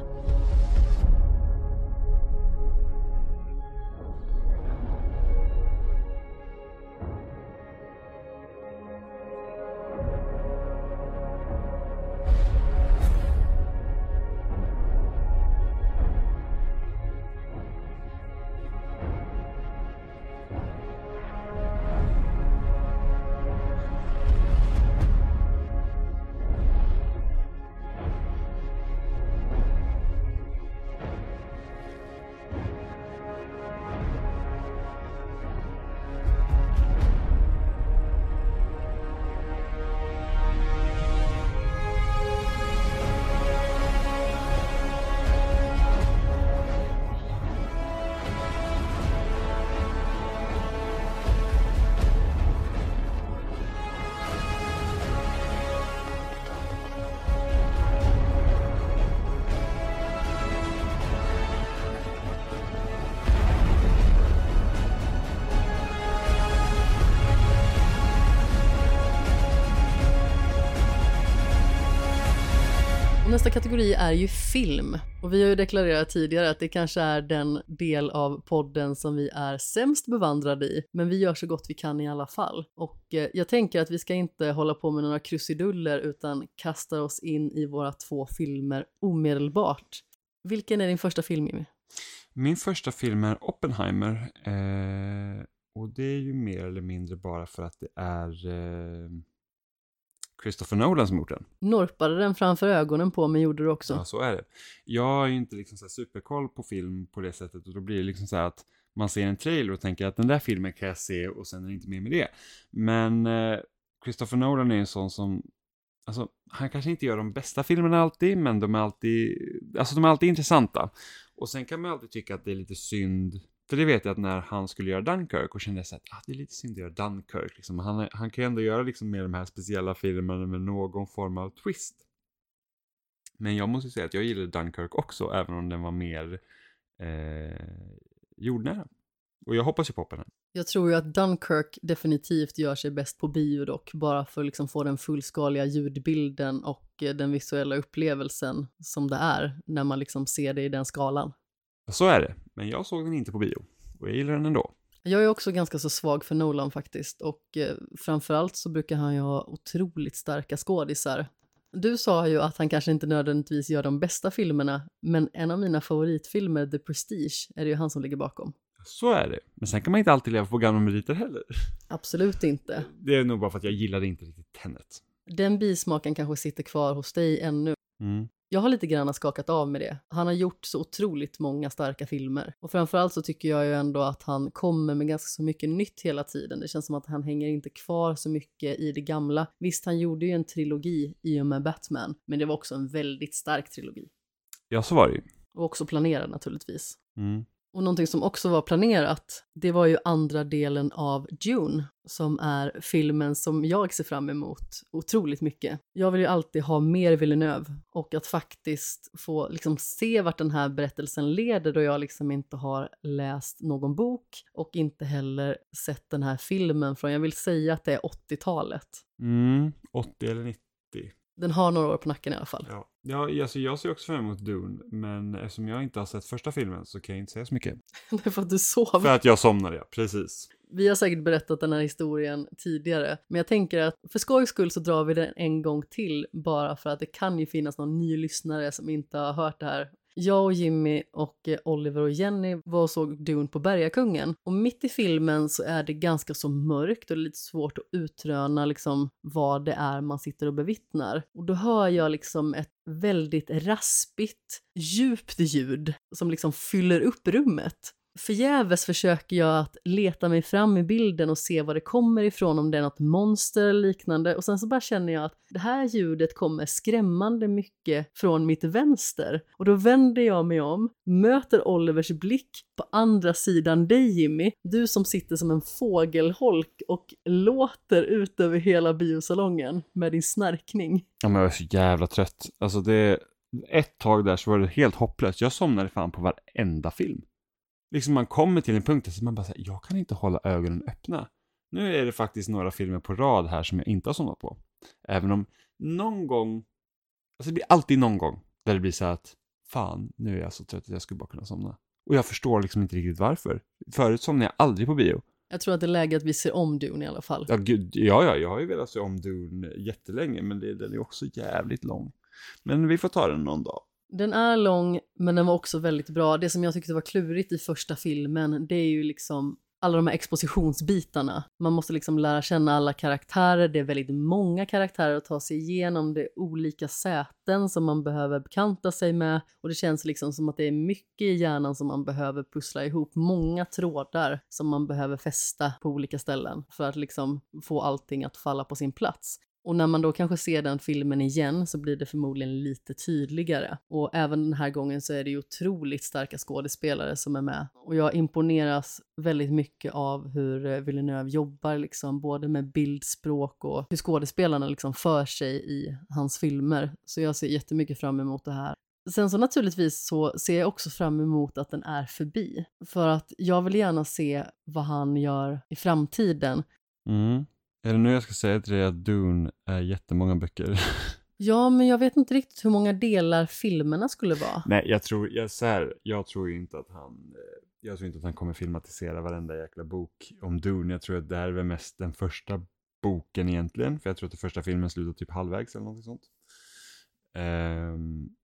Nästa kategori är ju film. Och vi har ju deklarerat tidigare att det kanske är den del av podden som vi är sämst bevandrade i, men vi gör så gott vi kan i alla fall. Och eh, jag tänker att vi ska inte hålla på med några krusiduller utan kasta oss in i våra två filmer omedelbart. Vilken är din första film, Jimmy? Min första film är Oppenheimer. Eh, och det är ju mer eller mindre bara för att det är eh, Christopher Nolan som gjort den. Norpade den framför ögonen på mig gjorde du också. Ja, så är det. Jag har ju inte liksom så superkoll på film på det sättet och då blir det liksom så här att man ser en trailer och tänker att den där filmen kan jag se och sen är det inte mer med det. Men eh, Christopher Nolan är en sån som, alltså han kanske inte gör de bästa filmerna alltid, men de är alltid, alltså de är alltid intressanta. Och sen kan man alltid tycka att det är lite synd för det vet jag att när han skulle göra Dunkirk och kände jag att ah, det är lite synd att göra Dunkirk. Liksom. Han, han kan ju ändå göra liksom med de här speciella filmerna med någon form av twist. Men jag måste säga att jag gillade Dunkirk också, även om den var mer eh, jordnära. Och jag hoppas ju på den. Jag tror ju att Dunkirk definitivt gör sig bäst på bio dock, bara för att liksom få den fullskaliga ljudbilden och eh, den visuella upplevelsen som det är när man liksom ser det i den skalan. Så är det, men jag såg den inte på bio och jag gillar den ändå. Jag är också ganska så svag för Nolan faktiskt och eh, framförallt så brukar han ju ha otroligt starka skådisar. Du sa ju att han kanske inte nödvändigtvis gör de bästa filmerna, men en av mina favoritfilmer, The Prestige, är det ju han som ligger bakom. Så är det. Men sen kan man inte alltid leva på gamla meriter heller. Absolut inte. Det är nog bara för att jag gillade inte riktigt Tenet. Den bismaken kanske sitter kvar hos dig ännu. Mm. Jag har lite grann skakat av med det. Han har gjort så otroligt många starka filmer. Och framförallt så tycker jag ju ändå att han kommer med ganska så mycket nytt hela tiden. Det känns som att han hänger inte kvar så mycket i det gamla. Visst, han gjorde ju en trilogi i och med Batman, men det var också en väldigt stark trilogi. Ja, så var det ju. Och också planerad naturligtvis. Mm. Och någonting som också var planerat, det var ju andra delen av Dune, som är filmen som jag ser fram emot otroligt mycket. Jag vill ju alltid ha mer Villeneuve och att faktiskt få liksom se vart den här berättelsen leder då jag liksom inte har läst någon bok och inte heller sett den här filmen från, jag vill säga att det är 80-talet. Mm. 80 eller 90. Den har några år på nacken i alla fall. Ja, ja alltså jag ser också fram emot Dune, men eftersom jag inte har sett första filmen så kan jag inte säga så mycket. Är för att du sov. För att jag somnade, ja. Precis. Vi har säkert berättat den här historien tidigare, men jag tänker att för skojs skull så drar vi den en gång till bara för att det kan ju finnas någon ny lyssnare som inte har hört det här jag och Jimmy och eh, Oliver och Jenny var och såg Dune på Bergakungen och mitt i filmen så är det ganska så mörkt och lite svårt att utröna liksom vad det är man sitter och bevittnar. Och då hör jag liksom ett väldigt raspigt, djupt ljud som liksom fyller upp rummet förgäves försöker jag att leta mig fram i bilden och se var det kommer ifrån, om det är något monster eller liknande. Och sen så bara känner jag att det här ljudet kommer skrämmande mycket från mitt vänster. Och då vänder jag mig om, möter Olivers blick på andra sidan dig Jimmy, du som sitter som en fågelholk och låter ut över hela biosalongen med din snarkning. Ja, men jag är så jävla trött. Alltså det, ett tag där så var det helt hopplöst. Jag somnade fan på varenda film liksom man kommer till en punkt där man bara säger, jag kan inte hålla ögonen öppna. Nu är det faktiskt några filmer på rad här som jag inte har somnat på. Även om någon gång, alltså det blir alltid någon gång där det blir så att fan, nu är jag så trött att jag skulle bara kunna somna. Och jag förstår liksom inte riktigt varför. Förut somnade jag aldrig på bio. Jag tror att det är läge att vi ser om Dune i alla fall. Ja, gud, ja, ja, jag har ju velat se om Dune jättelänge, men det, den är också jävligt lång. Men vi får ta den någon dag. Den är lång, men den var också väldigt bra. Det som jag tyckte var klurigt i första filmen, det är ju liksom alla de här expositionsbitarna. Man måste liksom lära känna alla karaktärer, det är väldigt många karaktärer att ta sig igenom, det är olika säten som man behöver bekanta sig med och det känns liksom som att det är mycket i hjärnan som man behöver pussla ihop, många trådar som man behöver fästa på olika ställen för att liksom få allting att falla på sin plats. Och när man då kanske ser den filmen igen så blir det förmodligen lite tydligare. Och även den här gången så är det ju otroligt starka skådespelare som är med. Och jag imponeras väldigt mycket av hur eh, Villeneuve jobbar liksom, både med bildspråk och hur skådespelarna liksom för sig i hans filmer. Så jag ser jättemycket fram emot det här. Sen så naturligtvis så ser jag också fram emot att den är förbi. För att jag vill gärna se vad han gör i framtiden. Mm. Är det nu jag ska säga till dig att Dune är jättemånga böcker? Ja, men jag vet inte riktigt hur många delar filmerna skulle vara. Nej, jag tror, jag, så här, jag tror ju inte att han, eh, jag tror inte att han kommer filmatisera varenda jäkla bok om Dune. Jag tror att det här är väl mest den första boken egentligen, för jag tror att den första filmen slutar typ halvvägs eller något sånt. Um,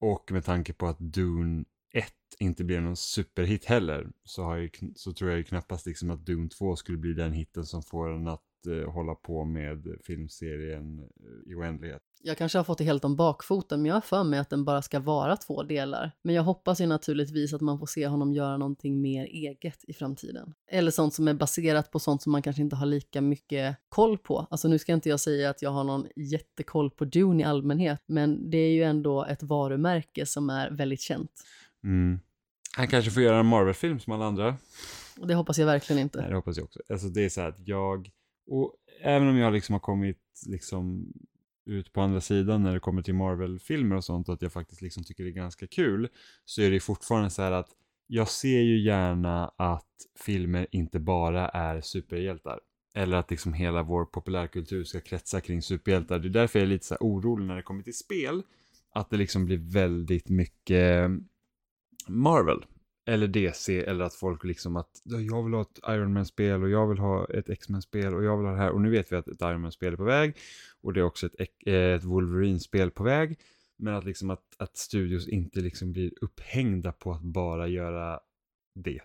och med tanke på att Dune 1 inte blir någon superhit heller så, har jag, så tror jag ju knappast liksom att Doom 2 skulle bli den hitten som får en att eh, hålla på med filmserien eh, i oändlighet. Jag kanske har fått det helt om bakfoten, men jag har för mig att den bara ska vara två delar. Men jag hoppas ju naturligtvis att man får se honom göra någonting mer eget i framtiden. Eller sånt som är baserat på sånt som man kanske inte har lika mycket koll på. Alltså nu ska inte jag säga att jag har någon jättekoll på Dune i allmänhet, men det är ju ändå ett varumärke som är väldigt känt. Mm. Han kanske får göra en Marvel-film som alla andra. Det hoppas jag verkligen inte. Nej, det hoppas jag också. Alltså det är så här att jag, och även om jag liksom har kommit liksom ut på andra sidan när det kommer till Marvel-filmer och sånt, att jag faktiskt liksom tycker det är ganska kul, så är det fortfarande så här att jag ser ju gärna att filmer inte bara är superhjältar. Eller att liksom hela vår populärkultur ska kretsa kring superhjältar. Det är därför jag är lite så orolig när det kommer till spel. Att det liksom blir väldigt mycket Marvel. eller DC, eller att folk liksom att jag vill ha ett Iron Man-spel och jag vill ha ett X-Men-spel och jag vill ha det här. Och nu vet vi att ett Iron Man-spel är på väg och det är också ett, eh, ett Wolverine-spel på väg. Men att liksom att, att studios inte liksom blir upphängda på att bara göra det.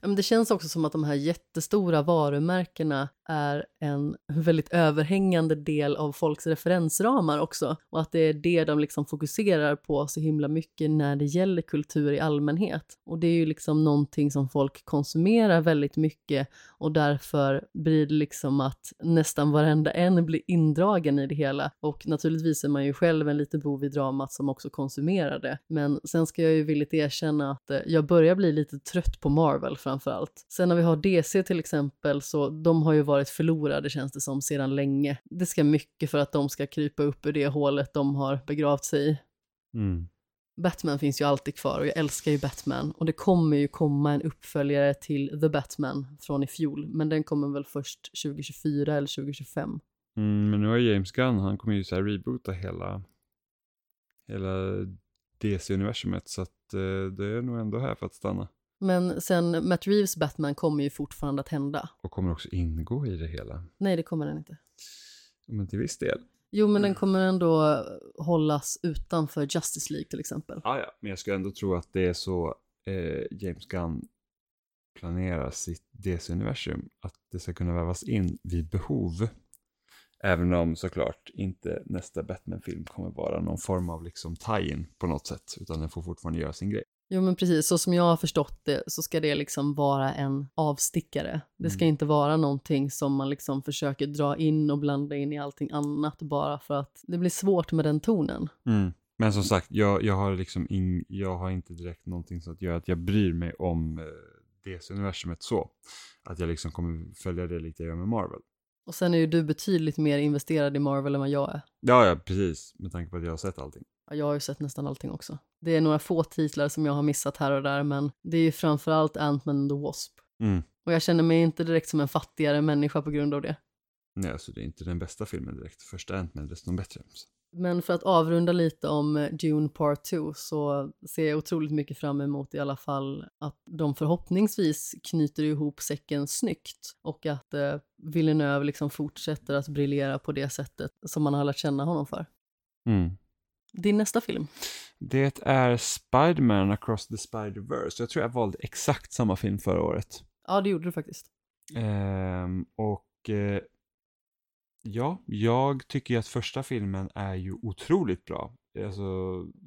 Men det känns också som att de här jättestora varumärkena är en väldigt överhängande del av folks referensramar också och att det är det de liksom fokuserar på så himla mycket när det gäller kultur i allmänhet. Och det är ju liksom någonting som folk konsumerar väldigt mycket och därför blir det liksom att nästan varenda en blir indragen i det hela och naturligtvis är man ju själv en liten bov i dramat som också konsumerar det. Men sen ska jag ju villigt erkänna att eh, jag börjar bli lite trött på Marvel framför allt. Sen när vi har DC till exempel så de har ju varit varit förlorade känns det som sedan länge. Det ska mycket för att de ska krypa upp ur det hålet de har begravt sig i. Mm. Batman finns ju alltid kvar och jag älskar ju Batman och det kommer ju komma en uppföljare till The Batman från i fjol men den kommer väl först 2024 eller 2025. Mm, men nu har James Gunn, han kommer ju så här reboota hela, hela DC-universumet så att eh, det är nog ändå här för att stanna. Men sen Matt Reeves Batman kommer ju fortfarande att hända. Och kommer också ingå i det hela. Nej, det kommer den inte. Men till viss del. Jo, men den kommer ändå hållas utanför Justice League till exempel. Ah, ja, men jag skulle ändå tro att det är så eh, James Gunn planerar sitt DC-universum. Att det ska kunna vävas in vid behov. Även om såklart inte nästa Batman-film kommer vara någon form av liksom tie-in på något sätt. Utan den får fortfarande göra sin grej. Jo men precis, så som jag har förstått det så ska det liksom vara en avstickare. Det ska Mm. inte vara någonting som man liksom försöker dra in och blanda in i allting annat bara för att det blir svårt med den tonen. Mm. Men som sagt, jag, jag har liksom ing, jag har inte direkt någonting som att göra att jag bryr mig om eh, DC-universumet så. Att jag liksom kommer följa det lite jag gör med Marvel. Och sen är ju du betydligt mer investerad i Marvel än vad jag är. Ja, ja, precis. Med tanke på att jag har sett allting. Ja, Jag har ju sett nästan allting också. Det är några få titlar som jag har missat här och där men det är ju framförallt Ant-Man and the Wasp. Mm. Och jag känner mig inte direkt som en fattigare människa på grund av det. Nej, alltså det är inte den bästa filmen direkt. Första Ant-Man är desto bättre. Men för att avrunda lite om eh, Dune Part 2 så ser jag otroligt mycket fram emot i alla fall att de förhoppningsvis knyter ihop säcken snyggt och att eh, Villeneuve liksom fortsätter att briljera på det sättet som man har lärt känna honom för. Mm. Din nästa film? Det är Spider-Man Across the Spider-Verse. Jag tror jag valde exakt samma film förra året. Ja, det gjorde du faktiskt. Ehm, och eh, ja, jag tycker ju att första filmen är ju otroligt bra. Alltså,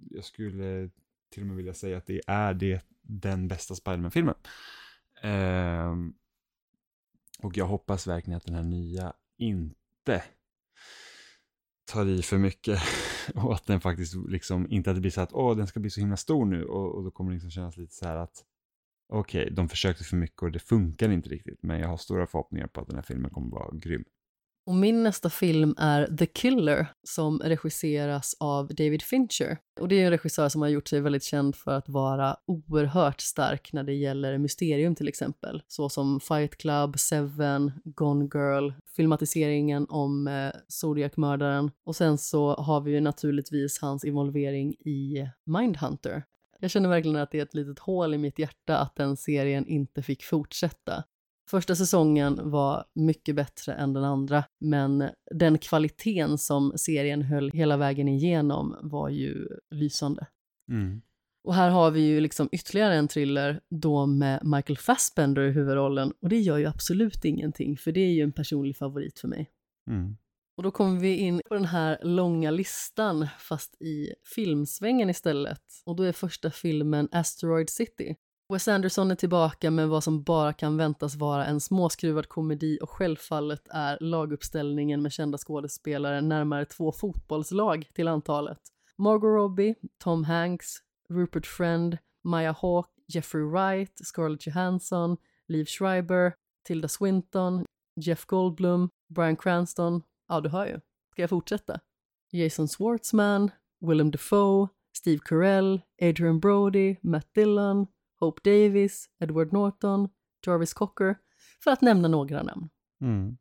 jag skulle till och med vilja säga att det är det, den bästa Spider-Man-filmen. Ehm, och jag hoppas verkligen att den här nya inte tar i för mycket och att den faktiskt liksom inte att det blir så att åh den ska bli så himla stor nu och, och då kommer det liksom kännas lite så här att okej, de försökte för mycket och det funkar inte riktigt men jag har stora förhoppningar på att den här filmen kommer vara grym. Och min nästa film är The Killer som regisseras av David Fincher. Och det är en regissör som har gjort sig väldigt känd för att vara oerhört stark när det gäller mysterium till exempel. Så som Fight Club, Seven, Gone Girl, filmatiseringen om eh, Zodiac-mördaren. Och sen så har vi ju naturligtvis hans involvering i Mindhunter. Jag känner verkligen att det är ett litet hål i mitt hjärta att den serien inte fick fortsätta. Första säsongen var mycket bättre än den andra, men den kvaliteten som serien höll hela vägen igenom var ju lysande. Mm. Och här har vi ju liksom ytterligare en thriller då med Michael Fassbender i huvudrollen och det gör ju absolut ingenting för det är ju en personlig favorit för mig. Mm. Och då kommer vi in på den här långa listan fast i filmsvängen istället. Och då är första filmen Asteroid City. Wes Anderson är tillbaka med vad som bara kan väntas vara en småskruvad komedi och självfallet är laguppställningen med kända skådespelare närmare två fotbollslag till antalet. Margot Robbie, Tom Hanks, Rupert Friend, Maya Hawke, Jeffrey Wright, Scarlett Johansson, Liv Schreiber, Tilda Swinton, Jeff Goldblum, Bryan Cranston. Ja, du hör ju. Ska jag fortsätta? Jason Schwartzman, Willem Dafoe, Steve Carell, Adrian Brody, Matt Dillon, Hope Davis, Edward Norton, Jarvis Cocker, för att nämna några namn. Mm.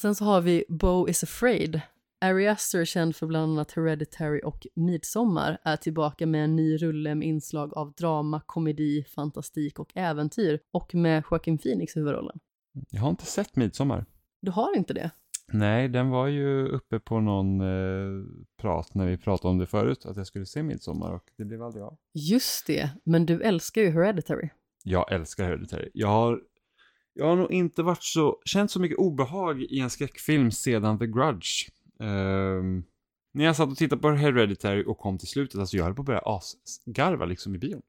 Sen så har vi Bo is afraid Ari Aster, känd för bland annat Hereditary och Midsommar, är tillbaka med en ny rulle med inslag av drama, komedi, fantastik och äventyr och med Joaquin Phoenix i huvudrollen. Jag har inte sett Midsommar. Du har inte det? Nej, den var ju uppe på någon eh, prat när vi pratade om det förut, att jag skulle se Midsommar och det blev aldrig av. Just det, men du älskar ju Hereditary. Jag älskar Hereditary. Jag har, jag har nog inte varit så, känt så mycket obehag i en skräckfilm sedan The Grudge. Ehm, när jag satt och tittade på Hereditary och kom till slutet, alltså jag höll på att börja asgarva liksom i bion.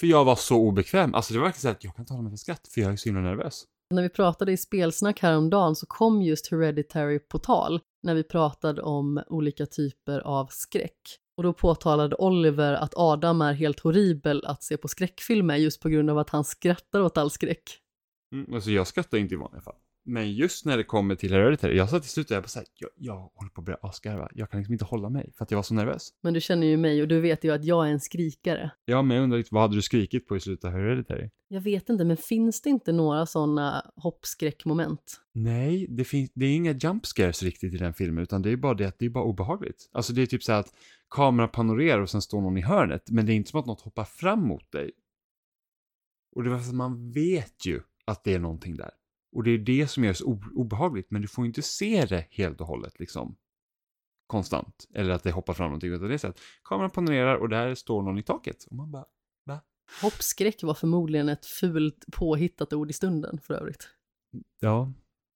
För jag var så obekväm, alltså det var verkligen så att jag kan inte hålla mig för skratt, för jag är så himla nervös. När vi pratade i spelsnack häromdagen så kom just Hereditary på tal när vi pratade om olika typer av skräck. Och då påtalade Oliver att Adam är helt horribel att se på skräckfilmer just på grund av att han skrattar åt all skräck. Mm, alltså jag skrattar inte i vanliga fall. Men just när det kommer till Hereditary, jag satt i slutet och jag bara såhär, jag, jag håller på att börja asgarva. Jag kan liksom inte hålla mig för att jag var så nervös. Men du känner ju mig och du vet ju att jag är en skrikare. Ja, men jag undrar vad hade du skrikit på i slutet av Hereditary? Jag vet inte, men finns det inte några sådana hoppskräckmoment? Nej, det, finns, det är inga jump scares riktigt i den filmen, utan det är bara det att det är bara obehagligt. Alltså det är typ så att kameran panorerar och sen står någon i hörnet, men det är inte som att något hoppar fram mot dig. Och det var så att man vet ju att det är någonting där. Och det är det som gör det så obehagligt, men du får inte se det helt och hållet liksom. Konstant. Eller att det hoppar fram någonting. Utan det är så att kameran panorerar och där står någon i taket. Och man bara, va? Hoppskräck var förmodligen ett fult påhittat ord i stunden för övrigt. Ja,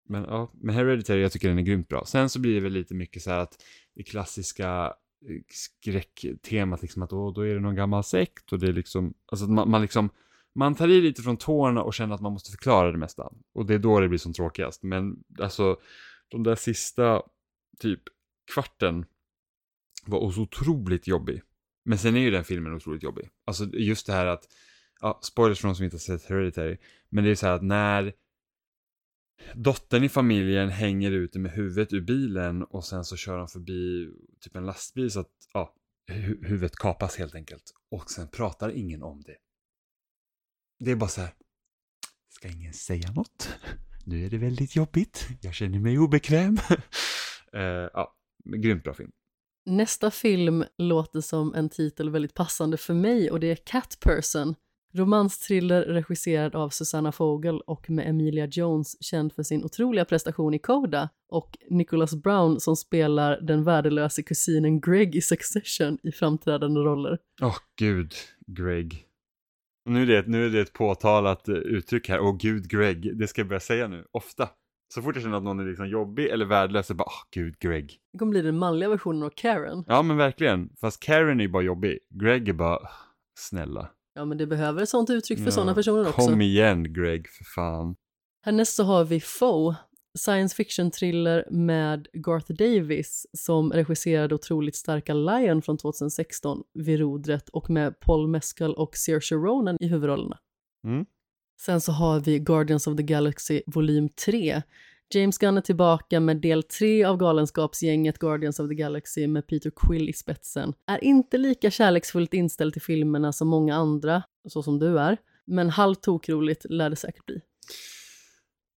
men, ja, men Hereditary, jag tycker den är grymt bra. Sen så blir det väl lite mycket så här att det klassiska eh, skräcktemat, liksom att då, då är det någon gammal sekt och det är liksom, alltså man, man liksom, man tar i lite från tårna och känner att man måste förklara det mesta. Och det är då det blir som tråkigast. Men alltså, de där sista typ kvarten var så otroligt jobbig. Men sen är ju den filmen otroligt jobbig. Alltså just det här att, ja, spoilers för de som inte har sett Hereditary, men det är så här att när dottern i familjen hänger ute med huvudet ur bilen och sen så kör de förbi typ en lastbil så att, ja, huvudet kapas helt enkelt. Och sen pratar ingen om det. Det är bara så här, ska ingen säga något? Nu är det väldigt jobbigt, jag känner mig obekväm. uh, ja, grymt bra film. Nästa film låter som en titel väldigt passande för mig och det är Cat Person. Romanstriller regisserad av Susanna Fogel och med Emilia Jones känd för sin otroliga prestation i Coda och Nicholas Brown som spelar den värdelösa kusinen Greg i Succession i framträdande roller. Åh oh, gud, Greg. Nu är, det, nu är det ett påtalat eh, uttryck här, åh gud Greg, det ska jag börja säga nu, ofta. Så fort jag känner att någon är liksom jobbig eller värdelös så bara, åh gud Greg. Det kommer bli den manliga versionen av Karen. Ja men verkligen, fast Karen är ju bara jobbig, Greg är bara, snälla. Ja men det behöver ett sånt uttryck för ja, sådana personer också. Kom igen Greg, för fan. Härnäst så har vi Foe, science fiction-thriller med Garth Davis som regisserade otroligt starka Lion från 2016 vid rodret och med Paul Mescal och Saoirse Ronan i huvudrollerna. Mm. Sen så har vi Guardians of the Galaxy volym 3. James Gunn är tillbaka med del 3 av galenskapsgänget Guardians of the Galaxy med Peter Quill i spetsen. Är inte lika kärleksfullt inställd till filmerna som många andra, så som du är, men halvt tokroligt lär det säkert bli.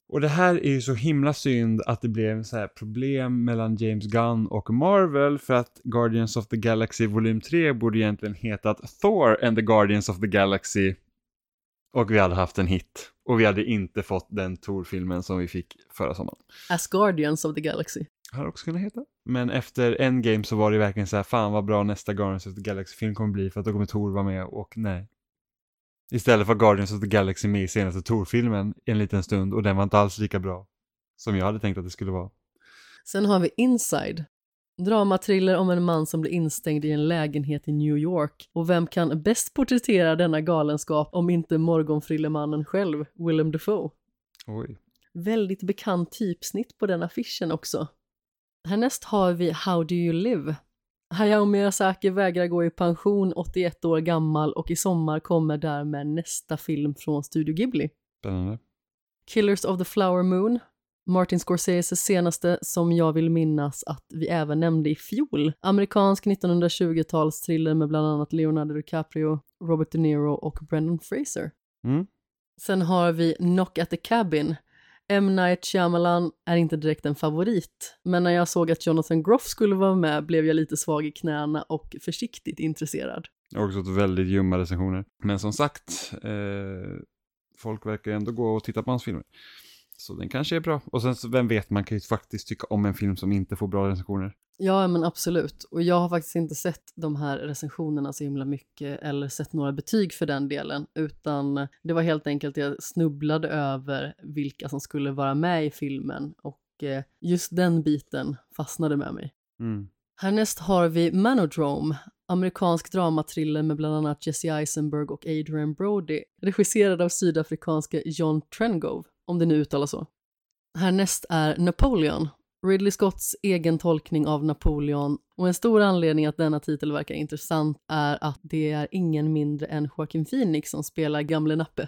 Och det här är ju så himla synd att det blev så här problem mellan James Gunn och Marvel för att Guardians of the Galaxy volym 3 borde egentligen hetat Thor and the Guardians of the Galaxy och vi hade haft en hit. Och vi hade inte fått den Thor-filmen som vi fick förra sommaren. As Guardians of the Galaxy. Hade också kunnat heta. Men efter Endgame så var det verkligen så här, fan vad bra nästa Guardians of the Galaxy-film kommer bli för att då kommer Thor vara med och nej. Istället för Guardians of the Galaxy med i senaste Tor-filmen en liten stund och den var inte alls lika bra som jag hade tänkt att det skulle vara. Sen har vi Inside. Dramatriller om en man som blir instängd i en lägenhet i New York. Och vem kan bäst porträttera denna galenskap om inte morgonfrillemannen själv, Willem Dafoe? Oj. Väldigt bekant typsnitt på den affischen också. Härnäst har vi How Do You Live Hayao Miyazaki vägrar gå i pension 81 år gammal och i sommar kommer därmed nästa film från Studio Ghibli. Spännande. Killers of the Flower Moon, Martin Scorseses senaste som jag vill minnas att vi även nämnde i fjol. Amerikansk 1920-talstriller med bland annat Leonardo DiCaprio, Robert De Niro och Brendan Fraser. Mm. Sen har vi Knock at the Cabin, M. Night Shyamalan är inte direkt en favorit, men när jag såg att Jonathan Groff skulle vara med blev jag lite svag i knäna och försiktigt intresserad. Jag har också fått väldigt ljumma recensioner. Men som sagt, eh, folk verkar ändå gå och titta på hans filmer. Så den kanske är bra. Och sen, så, vem vet, man kan ju faktiskt tycka om en film som inte får bra recensioner. Ja, men absolut. Och jag har faktiskt inte sett de här recensionerna så himla mycket eller sett några betyg för den delen, utan det var helt enkelt jag snubblade över vilka som skulle vara med i filmen och eh, just den biten fastnade med mig. Mm. Härnäst har vi Manodrome, amerikansk dramatriller med bland annat Jesse Eisenberg och Adrian Brody, regisserad av sydafrikanska John Trengove, om det nu uttalas så. Härnäst är Napoleon, Ridley Scotts egen tolkning av Napoleon och en stor anledning att denna titel verkar intressant är att det är ingen mindre än Joaquin Phoenix som spelar gamle Nappe.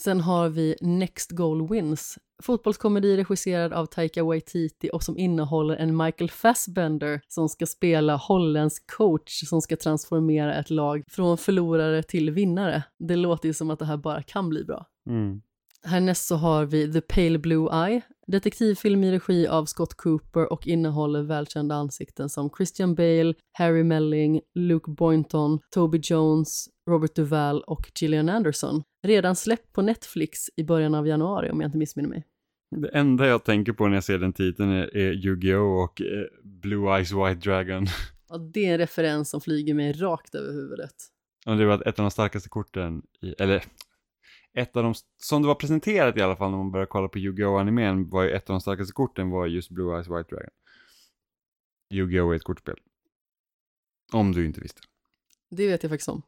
Sen har vi Next Goal Wins, fotbollskomedi regisserad av Taika Waititi och som innehåller en Michael Fassbender som ska spela holländsk coach som ska transformera ett lag från förlorare till vinnare. Det låter ju som att det här bara kan bli bra. Mm. Härnäst så har vi The Pale Blue Eye, detektivfilm i regi av Scott Cooper och innehåller välkända ansikten som Christian Bale, Harry Melling, Luke Boynton, Toby Jones, Robert Duvall och Gillian Anderson. Redan släppt på Netflix i början av januari om jag inte missminner mig. Det enda jag tänker på när jag ser den titeln är, är Yu-Gi-Oh! och eh, Blue Eyes White Dragon. Ja, det är en referens som flyger mig rakt över huvudet. Och det var ett av de starkaste korten, i, eller ett av de, som det var presenterat i alla fall när man började kolla på Yu-Gi-Oh! animen var ju ett av de starkaste korten var just Blue Eyes White Dragon. Yu-Gi-Oh! är ett kortspel. Om du inte visste. Det vet jag faktiskt om.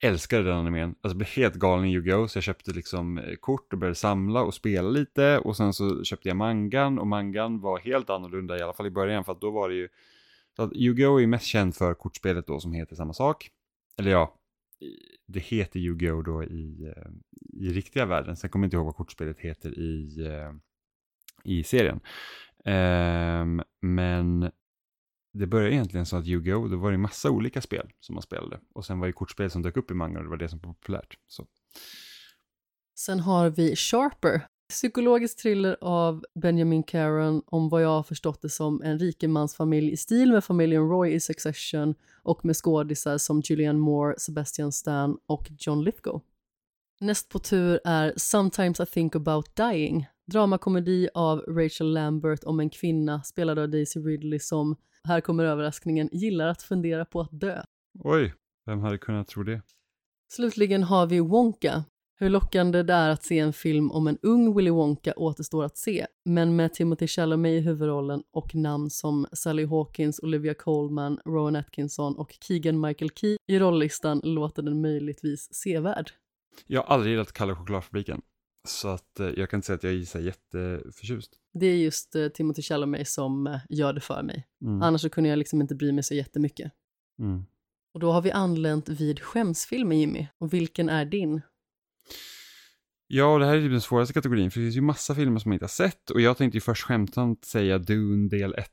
Älskade den animen. Alltså blev helt galen i Yu-Gi-Oh! Så jag köpte liksom eh, kort och började samla och spela lite. Och sen så köpte jag mangan och mangan var helt annorlunda i alla fall i början. För att då var det ju... Yu-Gi-Oh! är mest känd för kortspelet då som heter samma sak. Eller ja, det heter Yu-Gi-Oh! då i, eh, i riktiga världen. Sen kommer jag inte ihåg vad kortspelet heter i, eh, i serien. Ehm, men det började egentligen så att Yu-Gi-Oh! då var det massa olika spel som man spelade. Och sen var det kortspel som dök upp i mangan och det var det som var populärt. Så. Sen har vi Sharper, psykologisk thriller av Benjamin Caron om vad jag har förstått det som en rikemansfamilj i stil med familjen Roy i Succession och med skådisar som Julianne Moore, Sebastian Stan och John Lithgow. Näst på tur är Sometimes I think about dying, dramakomedi av Rachel Lambert om en kvinna spelad av Daisy Ridley som, här kommer överraskningen, gillar att fundera på att dö. Oj, vem hade kunnat tro det? Slutligen har vi Wonka. Hur lockande det är att se en film om en ung Willy Wonka återstår att se, men med Timothy Chalamet i huvudrollen och namn som Sally Hawkins, Olivia Colman, Rowan Atkinson och Keegan Michael Key i rolllistan låter den möjligtvis sevärd. Jag har aldrig gillat Kalle Chokladfabriken. Så att eh, jag kan inte säga att jag är så jätteförtjust. Det är just eh, Timothy Chalamet som eh, gör det för mig. Mm. Annars så kunde jag liksom inte bry mig så jättemycket. Mm. Och då har vi anlänt vid skämsfilmen Jimmy. Och vilken är din? Ja, och det här är typ den svåraste kategorin, för det finns ju massa filmer som man inte har sett. Och jag tänkte ju först skämtsamt säga Dune del 1,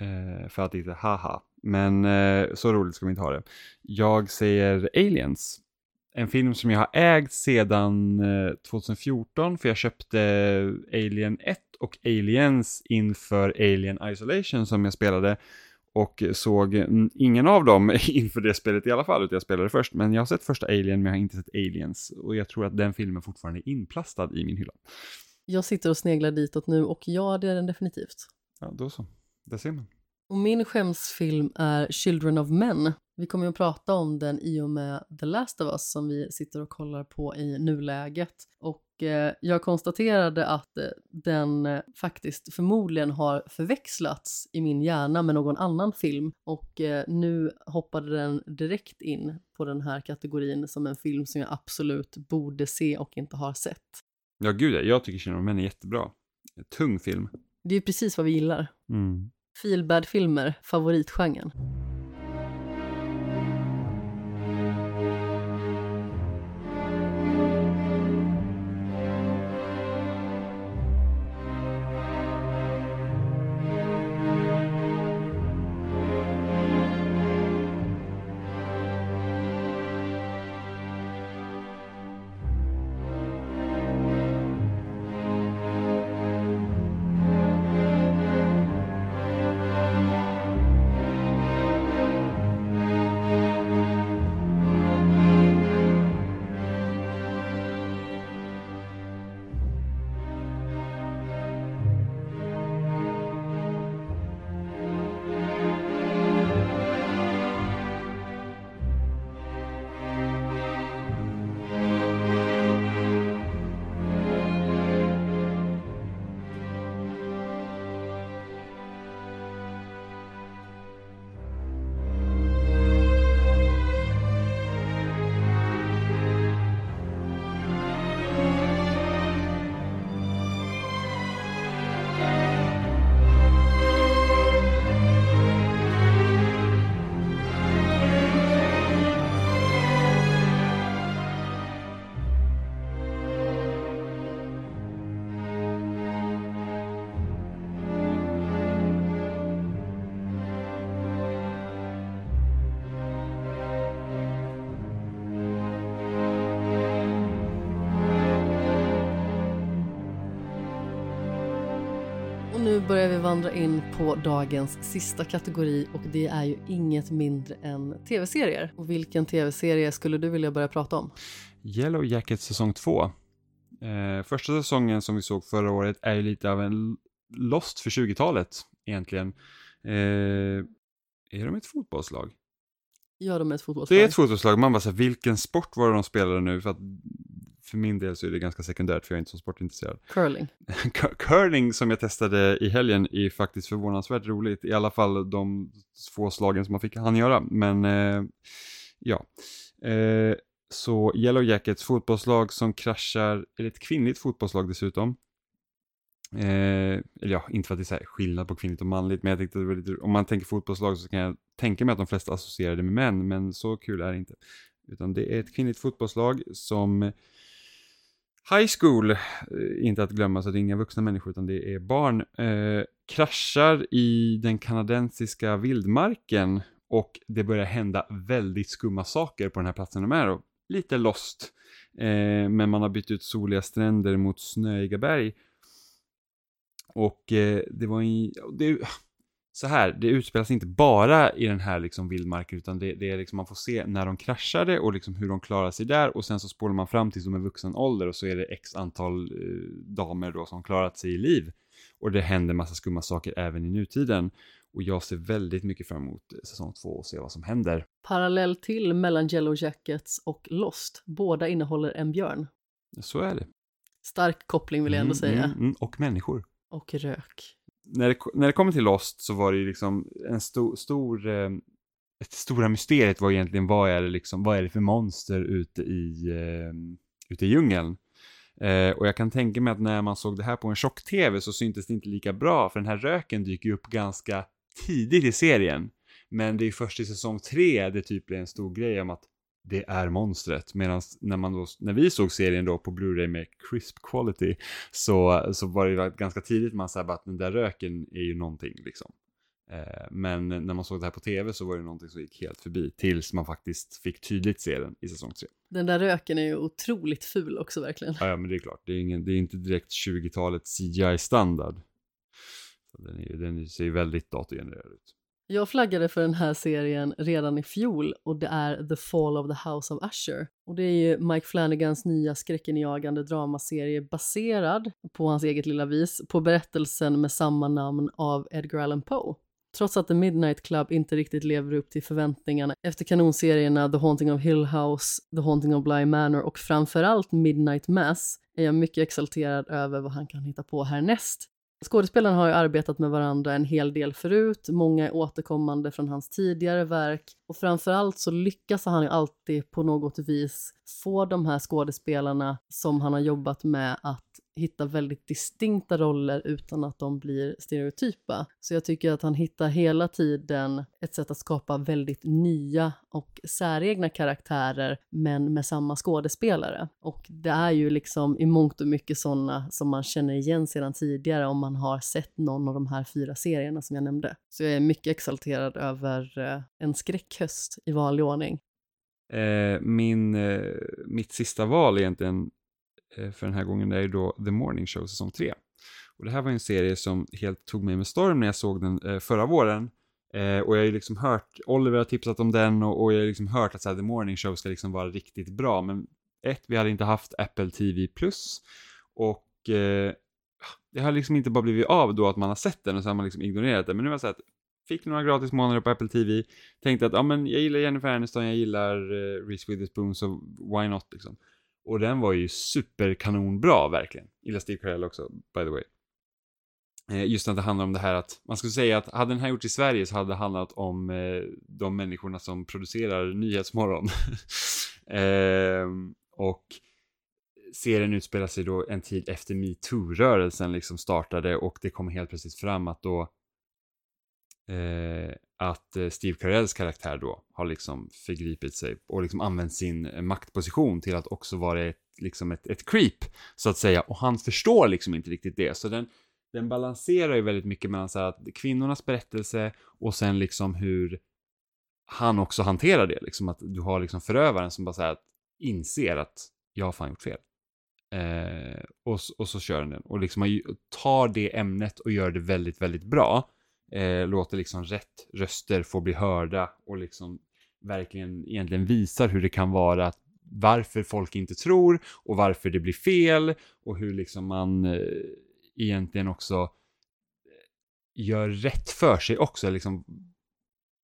eh, för att inte haha. Men eh, så roligt ska vi inte ha det. Jag säger Aliens. En film som jag har ägt sedan eh, 2014, för jag köpte Alien 1 och Aliens inför Alien Isolation som jag spelade. Och såg ingen av dem inför det spelet i alla fall, utan jag spelade först. Men jag har sett första Alien, men jag har inte sett Aliens. Och jag tror att den filmen fortfarande är inplastad i min hylla. Jag sitter och sneglar ditåt nu och ja, det är den definitivt. Ja, då så. Där ser man. Och min skämsfilm är Children of Men. Vi kommer ju att prata om den i och med The Last of Us som vi sitter och kollar på i nuläget. Och jag konstaterade att eh, den eh, faktiskt förmodligen har förväxlats i min hjärna med någon annan film. Och eh, nu hoppade den direkt in på den här kategorin som en film som jag absolut borde se och inte har sett. Ja, gud ja. Jag tycker of Men är jättebra. Tung film. Det är precis vad vi gillar. Mm. Feelbad-filmer, favoritgenren. Vandra in på dagens sista kategori och det är ju inget mindre än tv-serier. Och vilken tv-serie skulle du vilja börja prata om? Yellow Jacket säsong 2. Eh, första säsongen som vi såg förra året är ju lite av en Lost för 20-talet egentligen. Eh, är de ett fotbollslag? Ja, de är ett fotbollslag. Det är ett fotbollslag. Man bara så här, vilken sport var det de spelade nu? För att för min del så är det ganska sekundärt för jag är inte så sportintresserad. Curling. Curling som jag testade i helgen är faktiskt förvånansvärt roligt. I alla fall de få slagen som man fick han göra. Men eh, ja. Eh, så Yellow Jackets fotbollslag som kraschar, eller ett kvinnligt fotbollslag dessutom. Eh, eller ja, inte för att det är så här skillnad på kvinnligt och manligt, men jag tänkte lite, om man tänker fotbollslag så kan jag tänka mig att de flesta associerar det med män, men så kul är det inte. Utan det är ett kvinnligt fotbollslag som High school, eh, inte att glömma så det är inga vuxna människor utan det är barn, eh, kraschar i den kanadensiska vildmarken och det börjar hända väldigt skumma saker på den här platsen de är och lite lost. Eh, men man har bytt ut soliga stränder mot snöiga berg. Och eh, det var en, det, så här, det utspelas inte bara i den här liksom vildmarken utan det, det är liksom man får se när de kraschade och liksom hur de klarar sig där och sen så spolar man fram tills de är vuxen ålder och så är det x antal eh, damer då som klarat sig i liv. Och det händer massa skumma saker även i nutiden. Och jag ser väldigt mycket fram emot säsong två och se vad som händer. Parallell till mellan Yellow Jackets och Lost. Båda innehåller en björn. Så är det. Stark koppling vill jag ändå Mm, säga. mm, mm, och människor. Och rök när det, när det kommer till Lost så var det ju liksom en stor, stor eh, ett stora mysteriet var egentligen vad är det liksom, vad är det för monster ute i, eh, ute i djungeln? Eh, och jag kan tänka mig att när man såg det här på en tjock-tv så syntes det inte lika bra, för den här röken dyker ju upp ganska tidigt i serien. Men det är först i säsong tre det typ blir en stor grej om att det är monstret. Medan när, man då, när vi såg serien då på Blu-ray med crisp quality så, så var det ganska tidigt man sa att den där röken är ju någonting liksom. Eh, men när man såg det här på tv så var det någonting som gick helt förbi tills man faktiskt fick tydligt se den i säsong 3. Den där röken är ju otroligt ful också verkligen. Ja, ja men det är klart, det är, ingen, det är inte direkt 20-talets CGI-standard. Så den, är, den ser ju väldigt datorgenererad ut. Jag flaggade för den här serien redan i fjol och det är The Fall of the House of Usher. Och det är ju Mike Flanagans nya skräckenjagande dramaserie baserad på hans eget lilla vis på berättelsen med samma namn av Edgar Allan Poe. Trots att The Midnight Club inte riktigt lever upp till förväntningarna efter kanonserierna The Haunting of Hill House, The Haunting of Bly Manor och framförallt Midnight Mass är jag mycket exalterad över vad han kan hitta på härnäst. Skådespelarna har ju arbetat med varandra en hel del förut, många är återkommande från hans tidigare verk och framförallt så lyckas han ju alltid på något vis få de här skådespelarna som han har jobbat med att hitta väldigt distinkta roller utan att de blir stereotypa. Så jag tycker att han hittar hela tiden ett sätt att skapa väldigt nya och säregna karaktärer men med samma skådespelare. Och det är ju liksom i mångt och mycket sådana som man känner igen sedan tidigare om man har sett någon av de här fyra serierna som jag nämnde. Så jag är mycket exalterad över eh, en skräckhöst i vanlig ordning. Eh, min, eh, mitt sista val egentligen Eh, för den här gången är ju då The Morning Show säsong 3. Och det här var en serie som helt tog mig med storm när jag såg den eh, förra våren. Eh, och jag har ju liksom hört, Oliver har tipsat om den och, och jag har liksom hört att så här, The Morning Show ska liksom vara riktigt bra. Men ett, vi hade inte haft Apple TV Plus och eh, det har liksom inte bara blivit av då att man har sett den och så har man liksom ignorerat den. Men nu har jag sett, fick några gratis månader på Apple TV, tänkte att ja men jag gillar Jennifer Aniston, jag gillar eh, Reese Witherspoon så why not liksom. Och den var ju superkanonbra verkligen. Gillar Steve Carell också, by the way. Eh, just att det handlar om det här att, man skulle säga att hade den här gjorts i Sverige så hade det handlat om eh, de människorna som producerar Nyhetsmorgon. Ehm, och serien utspelar sig då en tid efter metoo-rörelsen liksom startade och det kom helt plötsligt fram att då eh, att eh, Steve Carells karaktär då har liksom förgripit sig och liksom använt sin eh, maktposition till att också vara ett, liksom ett, ett creep så att säga. Och han förstår liksom inte riktigt det. Så den, den balanserar ju väldigt mycket mellan så här att kvinnornas berättelse och sen liksom hur han också hanterar det. Liksom att du har liksom förövaren som bara så här att inser att jag har fan gjort fel. Eh, och, och så kör den. Och liksom tar det ämnet och gör det väldigt, väldigt bra. Eh, låter liksom rätt röster få bli hörda och liksom verkligen egentligen visar hur det kan vara att varför folk inte tror och varför det blir fel och hur liksom man eh, egentligen också eh, gör rätt för sig också. Liksom,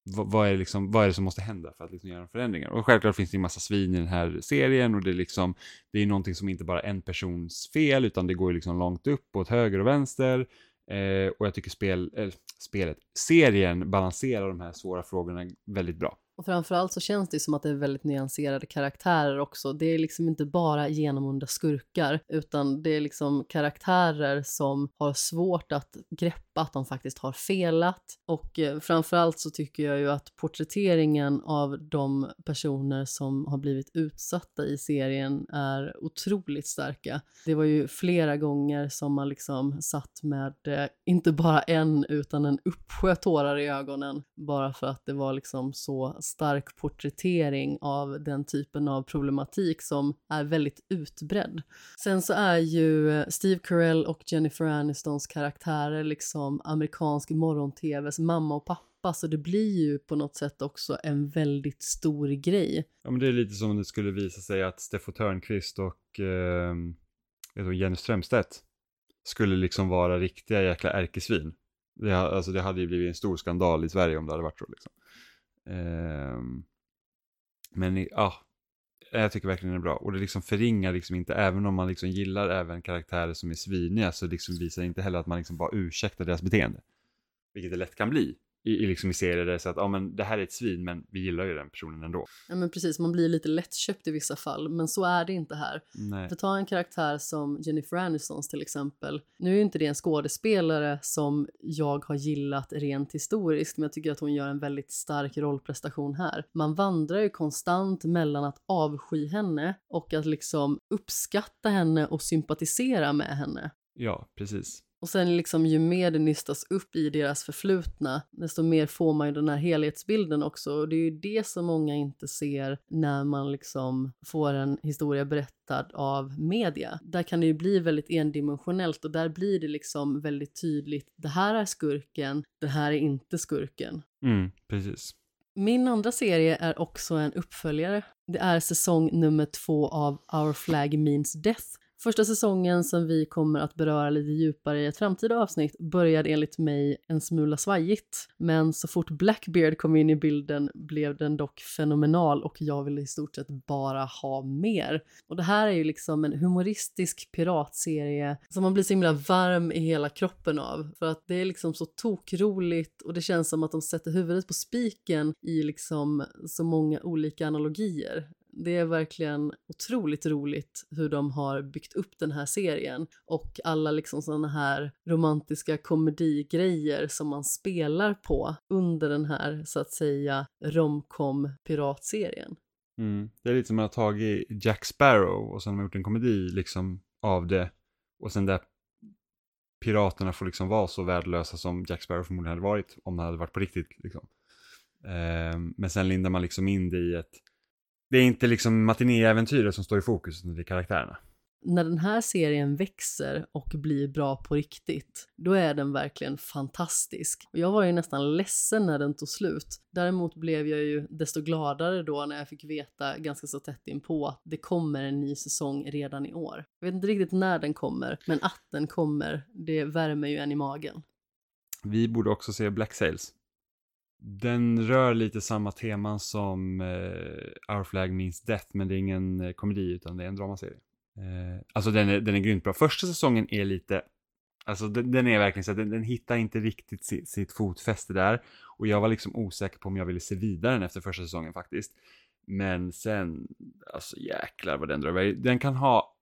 vad, vad, är liksom, vad är det som måste hända för att liksom göra förändringar? Och självklart finns det en massa svin i den här serien och det är liksom, det är någonting som inte bara är en persons fel utan det går ju liksom långt upp åt höger och vänster. Eh, och jag tycker spel, eh, spelet, serien balanserar de här svåra frågorna väldigt bra. Och framförallt så känns det som att det är väldigt nyanserade karaktärer också. Det är liksom inte bara genomunda skurkar, utan det är liksom karaktärer som har svårt att greppa att de faktiskt har felat. Och eh, framförallt så tycker jag ju att porträtteringen av de personer som har blivit utsatta i serien är otroligt starka. Det var ju flera gånger som man liksom satt med, eh, inte bara en, utan en uppsjö tårar i ögonen, bara för att det var liksom så stark porträttering av den typen av problematik som är väldigt utbredd. Sen så är ju eh, Steve Carell och Jennifer Anistons karaktärer liksom amerikansk morgon-tvs mamma och pappa så det blir ju på något sätt också en väldigt stor grej. Ja men det är lite som om det skulle visa sig att Steffo Törnqvist och eh, Jenny Strömstedt skulle liksom vara riktiga jäkla ärkesvin. Det, alltså det hade ju blivit en stor skandal i Sverige om det hade varit så liksom. Eh, men ja, Eh, jag tycker verkligen den är bra. Och det liksom förringar liksom inte, även om man liksom gillar även karaktärer som är sviniga, så liksom visar det inte heller att man liksom bara ursäktar deras beteende. Vilket det lätt kan bli i, i, liksom i serier där det är så att ja, men det här är ett svin men vi gillar ju den personen ändå. Ja men precis, man blir lite lättköpt i vissa fall men så är det inte här. Nej. För ta en karaktär som Jennifer Anistons till exempel. Nu är ju inte det en skådespelare som jag har gillat rent historiskt men jag tycker att hon gör en väldigt stark rollprestation här. Man vandrar ju konstant mellan att avsky henne och att liksom uppskatta henne och sympatisera med henne. Ja, precis. Och sen liksom ju mer det nystas upp i deras förflutna, desto mer får man ju den här helhetsbilden också. Och det är ju det som många inte ser när man liksom får en historia berättad av media. Där kan det ju bli väldigt endimensionellt och där blir det liksom väldigt tydligt. Det här är skurken, det här är inte skurken. Mm, precis. Min andra serie är också en uppföljare. Det är säsong nummer två av Our Flag Means Death Första säsongen som vi kommer att beröra lite djupare i ett framtida avsnitt började enligt mig en smula svajigt. Men så fort Blackbeard kom in i bilden blev den dock fenomenal och jag ville i stort sett bara ha mer. Och det här är ju liksom en humoristisk piratserie som man blir så himla varm i hela kroppen av. För att det är liksom så tokroligt och det känns som att de sätter huvudet på spiken i liksom så många olika analogier. Det är verkligen otroligt roligt hur de har byggt upp den här serien och alla liksom sådana här romantiska komedigrejer som man spelar på under den här så att säga romcom piratserien. Mm. Det är lite som att ha tagit Jack Sparrow och sen har man gjort en komedi liksom av det och sen där piraterna får liksom vara så värdelösa som Jack Sparrow förmodligen hade varit om det hade varit på riktigt. Liksom. Eh, men sen lindar man liksom in det i ett det är inte liksom matinéäventyret som står i fokus, utan det är karaktärerna. När den här serien växer och blir bra på riktigt, då är den verkligen fantastisk. Och jag var ju nästan ledsen när den tog slut. Däremot blev jag ju desto gladare då när jag fick veta ganska så tätt inpå att det kommer en ny säsong redan i år. Jag vet inte riktigt när den kommer, men att den kommer, det värmer ju en i magen. Vi borde också se Black Sails. Den rör lite samma teman som eh, Our Flag Means Death, men det är ingen eh, komedi utan det är en dramaserie. Eh, alltså den är, den är grymt bra. Första säsongen är lite, alltså den, den är verkligen så att den, den, hittar inte riktigt sitt, sitt fotfäste där. Och jag var liksom osäker på om jag ville se vidare efter första säsongen faktiskt. Men sen, alltså jäklar vad den drar iväg. Den kan ha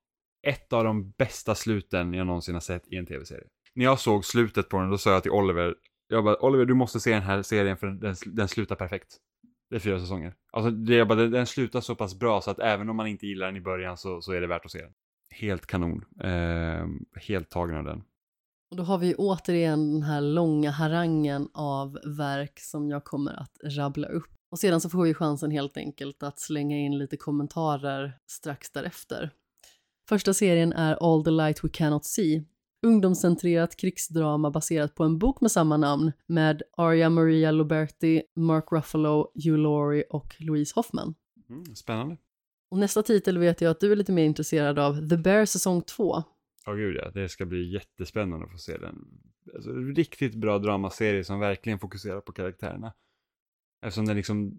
ett av de bästa sluten jag någonsin har sett i en tv-serie. När jag såg slutet på den, då sa jag till Oliver, jag bara, Oliver du måste se den här serien för den, den slutar perfekt. Det är fyra säsonger. Alltså det jag bara, den, den slutar så pass bra så att även om man inte gillar den i början så, så är det värt att se den. Helt kanon. Eh, helt tagen av den. Och då har vi återigen den här långa harangen av verk som jag kommer att rabbla upp. Och sedan så får vi chansen helt enkelt att slänga in lite kommentarer strax därefter. Första serien är All the light we cannot see. Ungdomscentrerat krigsdrama baserat på en bok med samma namn med Arya Maria Loberti, Mark Ruffalo, Hugh Laurie och Louise Hoffman. Mm, spännande. Och nästa titel vet jag att du är lite mer intresserad av, The Bear säsong 2. Ja, gud ja. Det ska bli jättespännande att få se den. Alltså, riktigt bra dramaserie som verkligen fokuserar på karaktärerna. Eftersom den liksom,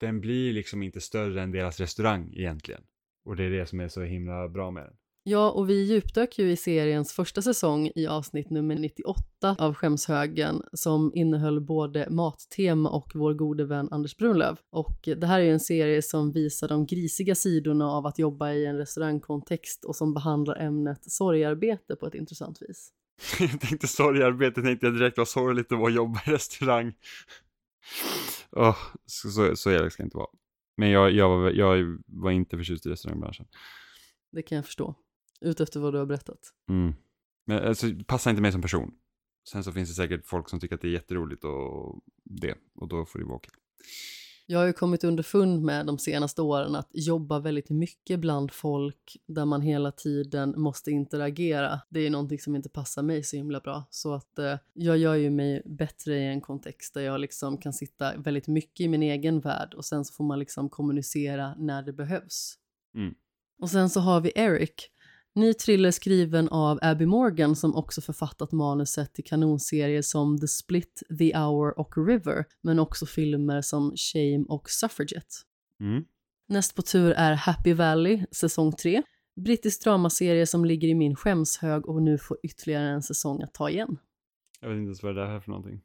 den blir liksom inte större än deras restaurang egentligen. Och det är det som är så himla bra med den. Ja, och vi djupdök ju i seriens första säsong i avsnitt nummer 98 av Skämshögen som innehöll både mattema och vår gode vän Anders Brunlöv. Och det här är ju en serie som visar de grisiga sidorna av att jobba i en restaurangkontext och som behandlar ämnet sorgarbete på ett intressant vis. jag tänkte sorgarbete, tänkte jag direkt vad sorgligt det var att jobba i restaurang. Oh, så, så, så elak ska jag inte vara. Men jag, jag, var, jag var inte förtjust i restaurangbranschen. Det kan jag förstå. Utefter vad du har berättat. Mm. Men alltså, passar inte mig som person. Sen så finns det säkert folk som tycker att det är jätteroligt och det. Och då får det vara okej. Jag har ju kommit underfund med de senaste åren att jobba väldigt mycket bland folk där man hela tiden måste interagera. Det är någonting som inte passar mig så himla bra. Så att eh, jag gör ju mig bättre i en kontext där jag liksom kan sitta väldigt mycket i min egen värld och sen så får man liksom kommunicera när det behövs. Mm. Och sen så har vi Eric Ny thriller skriven av Abby Morgan som också författat manuset till kanonserier som The Split, The Hour och River, men också filmer som Shame och Suffragette. Mm. Näst på tur är Happy Valley, säsong 3. Brittisk dramaserie som ligger i min skämshög och nu får ytterligare en säsong att ta igen. Jag vet inte ens vad det är för någonting.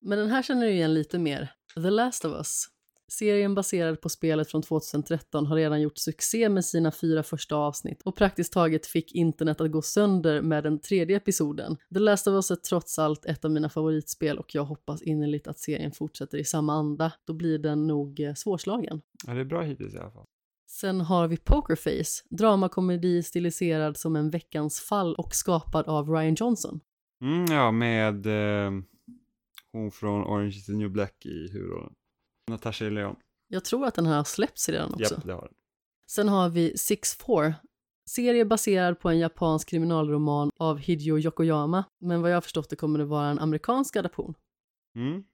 Men den här känner du igen lite mer. The Last of Us. Serien baserad på spelet från 2013 har redan gjort succé med sina fyra första avsnitt och praktiskt taget fick internet att gå sönder med den tredje episoden. The Last of Us är trots allt ett av mina favoritspel och jag hoppas innerligt att serien fortsätter i samma anda. Då blir den nog eh, svårslagen. Ja, det är bra hittills i alla fall. Sen har vi Pokerface, dramakomedi stiliserad som en veckans fall och skapad av Ryan Johnson. Mm, ja, med eh, hon från Orange is the new black i huvudrollen. Natasha Leon. Jag tror att den här har släppts redan också. Japp, det har den. Sen har vi Six Four. Serie baserad på en japansk kriminalroman av Hideo Yokoyama, men vad jag har förstått det kommer det vara en amerikansk adaption. Mm.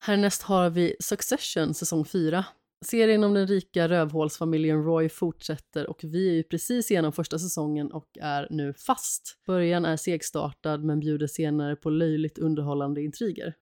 Härnäst har vi Succession säsong 4. Serien om den rika rövhålsfamiljen Roy fortsätter och vi är ju precis igenom första säsongen och är nu fast. Början är segstartad men bjuder senare på löjligt underhållande intriger.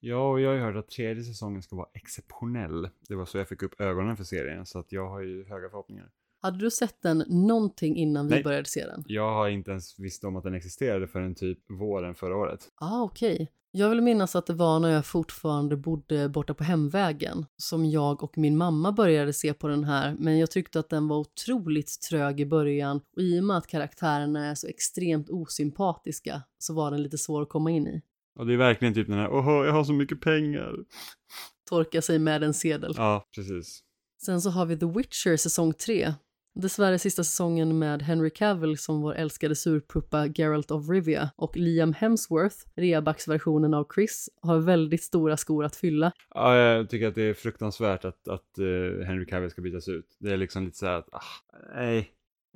Ja, och jag har ju hört att tredje säsongen ska vara exceptionell. Det var så jag fick upp ögonen för serien, så att jag har ju höga förhoppningar. Hade du sett den någonting innan vi Nej. började se den? Jag har inte ens visst om att den existerade förrän typ våren förra året. Ah, okej. Jag vill minnas att det var när jag fortfarande bodde borta på hemvägen som jag och min mamma började se på den här, men jag tyckte att den var otroligt trög i början och i och med att karaktärerna är så extremt osympatiska så var den lite svår att komma in i. Och det är verkligen typ den här, åh, jag har så mycket pengar. Torka sig med en sedel. Ja, precis. Sen så har vi The Witcher säsong 3. Dessvärre sista säsongen med Henry Cavill som vår älskade surpuppa Geralt of Rivia och Liam Hemsworth, reabacksversionen av Chris, har väldigt stora skor att fylla. Ja, jag tycker att det är fruktansvärt att, att eh, Henry Cavill ska bytas ut. Det är liksom lite så här att, ah, nej,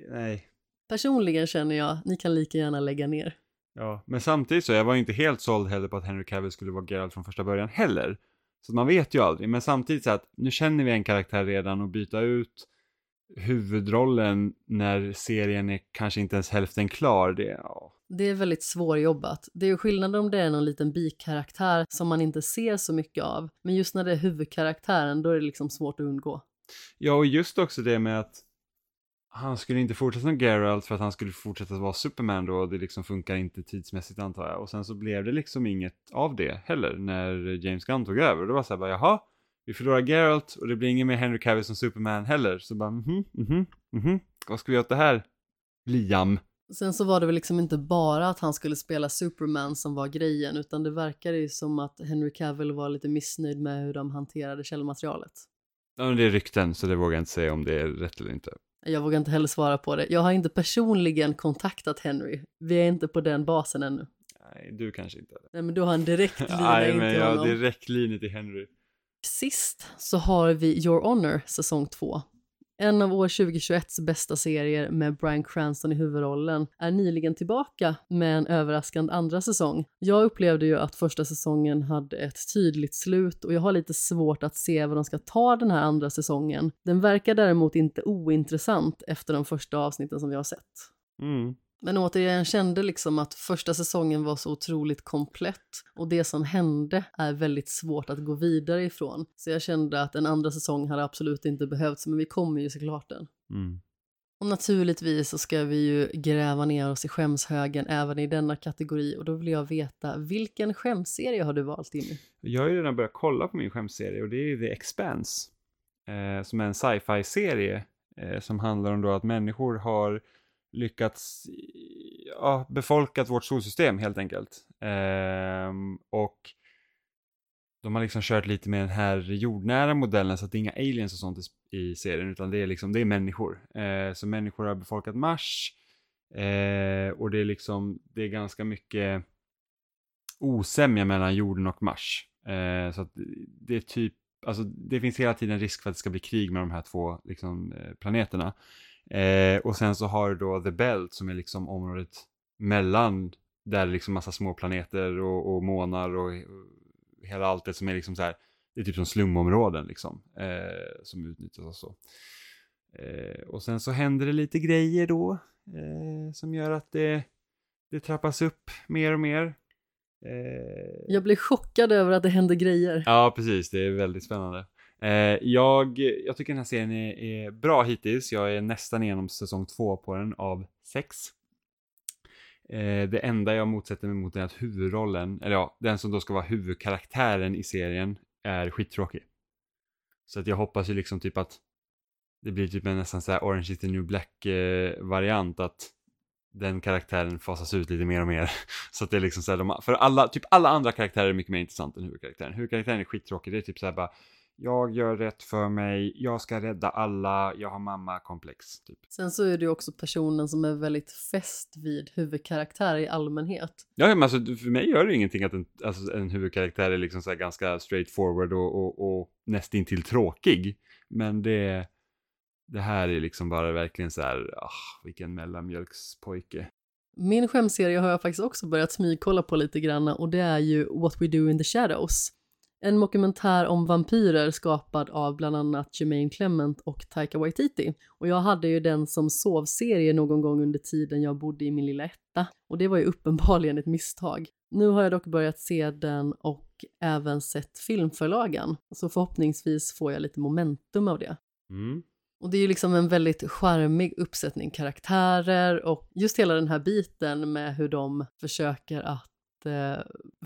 nej. Personligen känner jag, ni kan lika gärna lägga ner. Ja, men samtidigt så, jag var ju inte helt såld heller på att Henry Cavill skulle vara Geralt från första början heller. Så man vet ju aldrig, men samtidigt så att nu känner vi en karaktär redan och byta ut huvudrollen när serien är kanske inte ens hälften klar, det, ja. Det är väldigt svårjobbat. Det är ju skillnad om det är någon liten bikaraktär som man inte ser så mycket av. Men just när det är huvudkaraktären, då är det liksom svårt att undgå. Ja, och just också det med att han skulle inte fortsätta som Geralt för att han skulle fortsätta vara Superman då och det liksom funkar inte tidsmässigt antar jag. Och sen så blev det liksom inget av det heller när James Gunn tog över. Det var så här bara jaha, vi förlorar Geralt och det blir ingen mer Henry Cavill som Superman heller. Så bara mhm, mhm, mhm, vad ska vi göra åt det här? Liam. Sen så var det väl liksom inte bara att han skulle spela Superman som var grejen, utan det verkade ju som att Henry Cavill var lite missnöjd med hur de hanterade källmaterialet. Ja, men det är rykten så det vågar jag inte säga om det är rätt eller inte. Jag vågar inte heller svara på det. Jag har inte personligen kontaktat Henry. Vi är inte på den basen ännu. Nej, du kanske inte. Nej, men du har en direktlina Nej, in men till jag har direktlinje till Henry. Sist så har vi Your Honor säsong 2. En av år 2021s bästa serier med Bryan Cranston i huvudrollen är nyligen tillbaka med en överraskande andra säsong. Jag upplevde ju att första säsongen hade ett tydligt slut och jag har lite svårt att se vad de ska ta den här andra säsongen. Den verkar däremot inte ointressant efter de första avsnitten som vi har sett. Mm. Men återigen, jag kände liksom att första säsongen var så otroligt komplett och det som hände är väldigt svårt att gå vidare ifrån. Så jag kände att en andra säsong hade absolut inte behövts, men vi kommer ju såklart den. Mm. Och naturligtvis så ska vi ju gräva ner oss i skämshögen även i denna kategori och då vill jag veta vilken skämsserie har du valt Jimmy? Jag har ju redan börjat kolla på min skämtserie och det är ju The Expanse. Eh, som är en sci-fi-serie eh, som handlar om då att människor har lyckats ja, befolkat vårt solsystem helt enkelt. Ehm, och de har liksom kört lite med den här jordnära modellen så att det är inga aliens och sånt i, i serien utan det är liksom, det är människor. Ehm, så människor har befolkat Mars ehm, och det är liksom, det är ganska mycket osämja mellan jorden och Mars. Ehm, så att det är typ, alltså det finns hela tiden risk för att det ska bli krig med de här två liksom, eh, planeterna. Eh, och sen så har du då The Belt som är liksom området mellan där det liksom massa små planeter och, och månar och, och hela allt det som är liksom så här, det är typ som slumområden liksom, eh, som utnyttjas och så. Eh, och sen så händer det lite grejer då eh, som gör att det, det trappas upp mer och mer. Eh, jag blir chockad över att det händer grejer. Ja, precis. Det är väldigt spännande. Eh, jag, jag tycker den här serien är, är, bra hittills. Jag är nästan igenom säsong två på den av sex. Eh, det enda jag motsätter mig mot är att huvudrollen, eller ja, den som då ska vara huvudkaraktären i serien är skittråkig. Så att jag hoppas ju liksom typ att det blir typ en nästan så här Orange is the new black eh, variant att den karaktären fasas ut lite mer och mer. Så att det är liksom så här, de, för alla, typ alla andra karaktärer är mycket mer intressant än huvudkaraktären. Huvudkaraktären är skittråkig, det är typ så här bara jag gör rätt för mig, jag ska rädda alla, jag har mamma-komplex. Typ. Sen så är ju också personen som är väldigt fäst vid huvudkaraktär i allmänhet. Ja, men alltså för mig gör det ingenting att en, alltså, en huvudkaraktär är liksom så ganska straightforward och, och, och nästintill tråkig. Men det, det här är liksom bara verkligen så här, ah, vilken mellanmjölkspojke. Min skämserie har jag faktiskt också börjat smygkolla på lite grann och det är ju What We Do In The Shadows. En dokumentär om vampyrer skapad av bland annat Jermaine Clement och Taika Waititi. Och jag hade ju den som sovserie någon gång under tiden jag bodde i min lilla etta. Och det var ju uppenbarligen ett misstag. Nu har jag dock börjat se den och även sett filmförlagen. Så förhoppningsvis får jag lite momentum av det. Mm. Och det är ju liksom en väldigt charmig uppsättning karaktärer och just hela den här biten med hur de försöker att eh,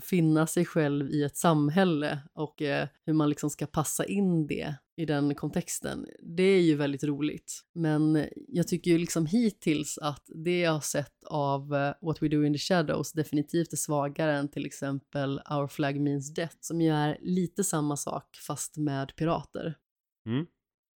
finna sig själv i ett samhälle och eh, hur man liksom ska passa in det i den kontexten. Det är ju väldigt roligt. Men jag tycker ju liksom hittills att det jag har sett av eh, What We Do In The Shadows definitivt är svagare än till exempel Our Flag Means Death som ju är lite samma sak fast med pirater. Mm.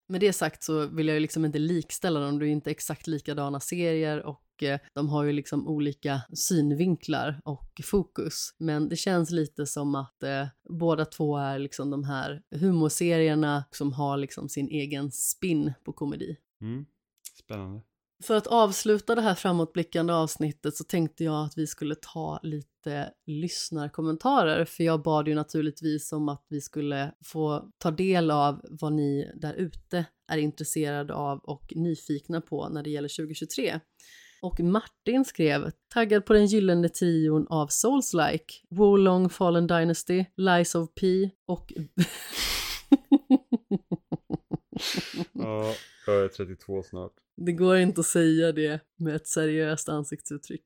Med det sagt så vill jag ju liksom inte likställa dem, det är inte exakt likadana serier och Eh, de har ju liksom olika synvinklar och fokus. Men det känns lite som att eh, båda två är liksom de här humorserierna som har liksom sin egen spin på komedi. Mm. Spännande. För att avsluta det här framåtblickande avsnittet så tänkte jag att vi skulle ta lite lyssnarkommentarer för jag bad ju naturligtvis om att vi skulle få ta del av vad ni där ute är intresserade av och nyfikna på när det gäller 2023. Och Martin skrev “Taggad på den gyllene trion av Souls-like, Wolong Fallen Dynasty, Lies of P och...” Ja, jag är 32 snart. Det går inte att säga det med ett seriöst ansiktsuttryck.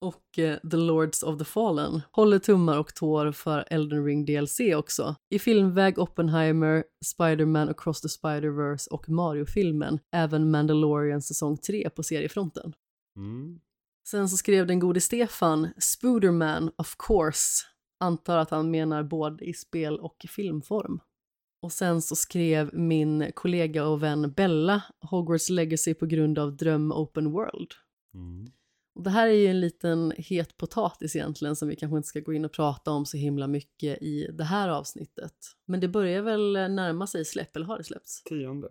Och eh, The Lords of the Fallen håller tummar och tår för Elden Ring DLC också. I filmväg Oppenheimer, Spider-Man Across the Spider-Verse och Mario-filmen, även Mandalorian säsong 3 på seriefronten. Mm. Sen så skrev den gode Stefan Spooderman of course. Antar att han menar både i spel och filmform. Och sen så skrev min kollega och vän Bella Hogwarts Legacy på grund av Dröm Open World. Mm. Och det här är ju en liten het potatis egentligen som vi kanske inte ska gå in och prata om så himla mycket i det här avsnittet. Men det börjar väl närma sig släpp, eller har det släppts? 10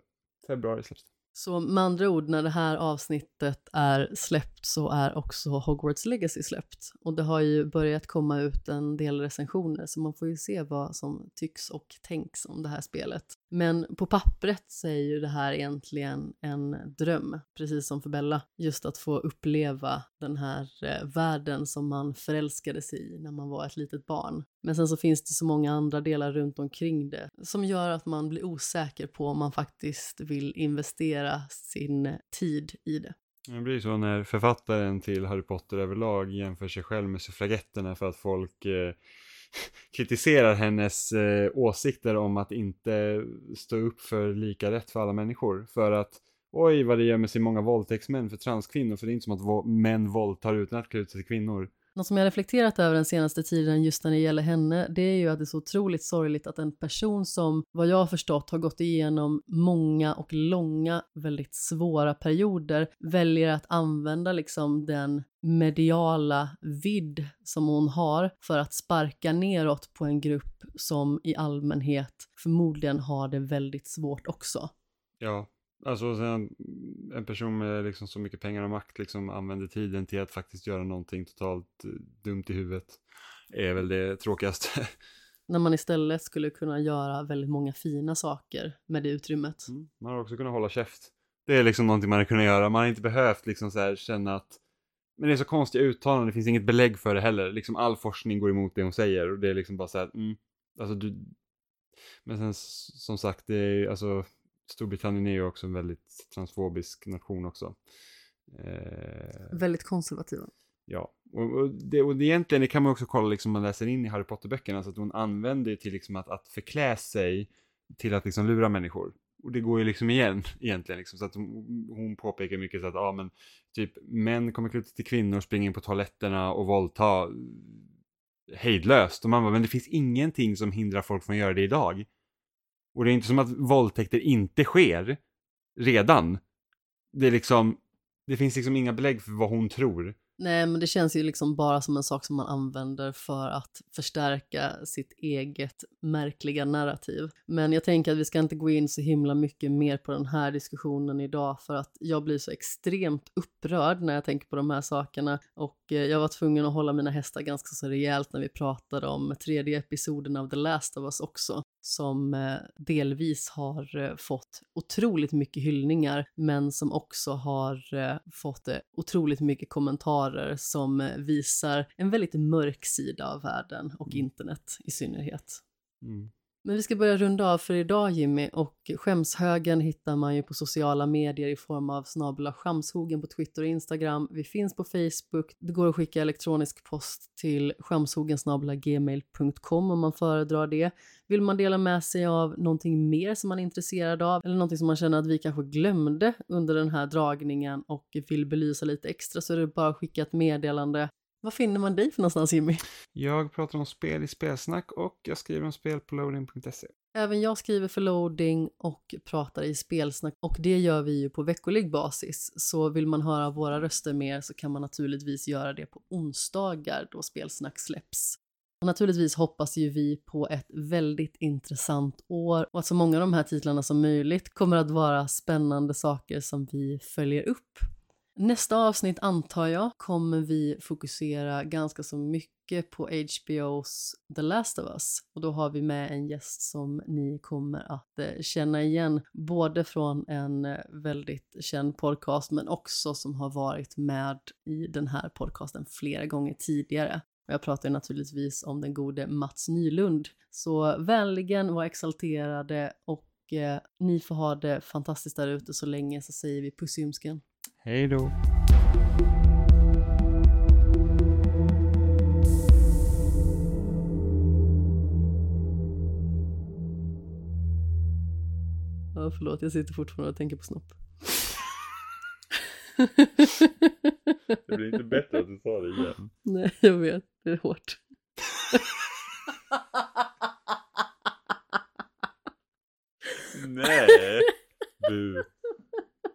februari släpps det. Så med andra ord, när det här avsnittet är släppt så är också Hogwarts Legacy släppt. Och det har ju börjat komma ut en del recensioner så man får ju se vad som tycks och tänks om det här spelet. Men på pappret så är ju det här egentligen en dröm, precis som för Bella. Just att få uppleva den här eh, världen som man förälskade sig i när man var ett litet barn. Men sen så finns det så många andra delar runt omkring det som gör att man blir osäker på om man faktiskt vill investera sin tid i det. Det blir så när författaren till Harry Potter överlag jämför sig själv med suffragetterna för att folk eh, kritiserar hennes eh, åsikter om att inte stå upp för lika rätt för alla människor. För att oj vad det gömmer sig många våldtäktsmän för transkvinnor för det är inte som att män våldtar utan att klä ut sig till kvinnor. Något som jag reflekterat över den senaste tiden just när det gäller henne, det är ju att det är så otroligt sorgligt att en person som, vad jag har förstått, har gått igenom många och långa, väldigt svåra perioder, väljer att använda liksom den mediala vidd som hon har för att sparka neråt på en grupp som i allmänhet förmodligen har det väldigt svårt också. Ja, Alltså sen, en person med liksom så mycket pengar och makt liksom använder tiden till att faktiskt göra någonting totalt eh, dumt i huvudet. Är väl det tråkigaste. När man istället skulle kunna göra väldigt många fina saker med det utrymmet. Mm. Man har också kunnat hålla käft. Det är liksom någonting man har kunnat göra. Man har inte behövt liksom så här känna att men det är så konstiga uttalanden, det finns inget belägg för det heller. Liksom all forskning går emot det hon säger och det är liksom bara så här, mm, alltså du... Men sen som sagt, det är alltså Storbritannien är ju också en väldigt transfobisk nation också. Eh, väldigt konservativa. Ja, och, och, det, och det egentligen det kan man också kolla liksom man läser in i Harry Potter-böckerna, så att hon använder till liksom att, att förklä sig till att liksom lura människor. Och det går ju liksom igen egentligen, liksom, så att hon, hon påpekar mycket så att, ja men, typ män kommer klä till kvinnor, springa in på toaletterna och våldta hejdlöst. Och man bara, men det finns ingenting som hindrar folk från att göra det idag. Och det är inte som att våldtäkter inte sker redan. Det är liksom, det finns liksom inga belägg för vad hon tror. Nej, men det känns ju liksom bara som en sak som man använder för att förstärka sitt eget märkliga narrativ. Men jag tänker att vi ska inte gå in så himla mycket mer på den här diskussionen idag för att jag blir så extremt upprörd när jag tänker på de här sakerna och eh, jag var tvungen att hålla mina hästar ganska så rejält när vi pratade om tredje episoden av The Last of Us också som eh, delvis har eh, fått otroligt mycket hyllningar men som också har fått otroligt mycket kommentarer som visar en väldigt mörk sida av världen och mm. internet i synnerhet. Mm. Men vi ska börja runda av för idag Jimmy och skämshögen hittar man ju på sociala medier i form av snabla skamshogen på Twitter och Instagram. Vi finns på Facebook. Det går att skicka elektronisk post till skamshogensgmail.com om man föredrar det. Vill man dela med sig av någonting mer som man är intresserad av eller någonting som man känner att vi kanske glömde under den här dragningen och vill belysa lite extra så är det bara att skicka ett meddelande var finner man dig för någonstans Jimmy? Jag pratar om spel i spelsnack och jag skriver om spel på loading.se. Även jag skriver för loading och pratar i spelsnack och det gör vi ju på veckolig basis. Så vill man höra våra röster mer så kan man naturligtvis göra det på onsdagar då spelsnack släpps. Och naturligtvis hoppas ju vi på ett väldigt intressant år och att så många av de här titlarna som möjligt kommer att vara spännande saker som vi följer upp. Nästa avsnitt antar jag kommer vi fokusera ganska så mycket på HBOs The Last of Us och då har vi med en gäst som ni kommer att eh, känna igen både från en eh, väldigt känd podcast men också som har varit med i den här podcasten flera gånger tidigare. Och jag pratar naturligtvis om den gode Mats Nylund. Så vänligen var exalterade och eh, ni får ha det fantastiskt där ute så länge så säger vi puss i. Hej då. Ja, förlåt, jag sitter fortfarande och tänker på snopp. det blir inte bättre att du sa det igen. Nej, jag vet. Det är hårt. Nej, bu.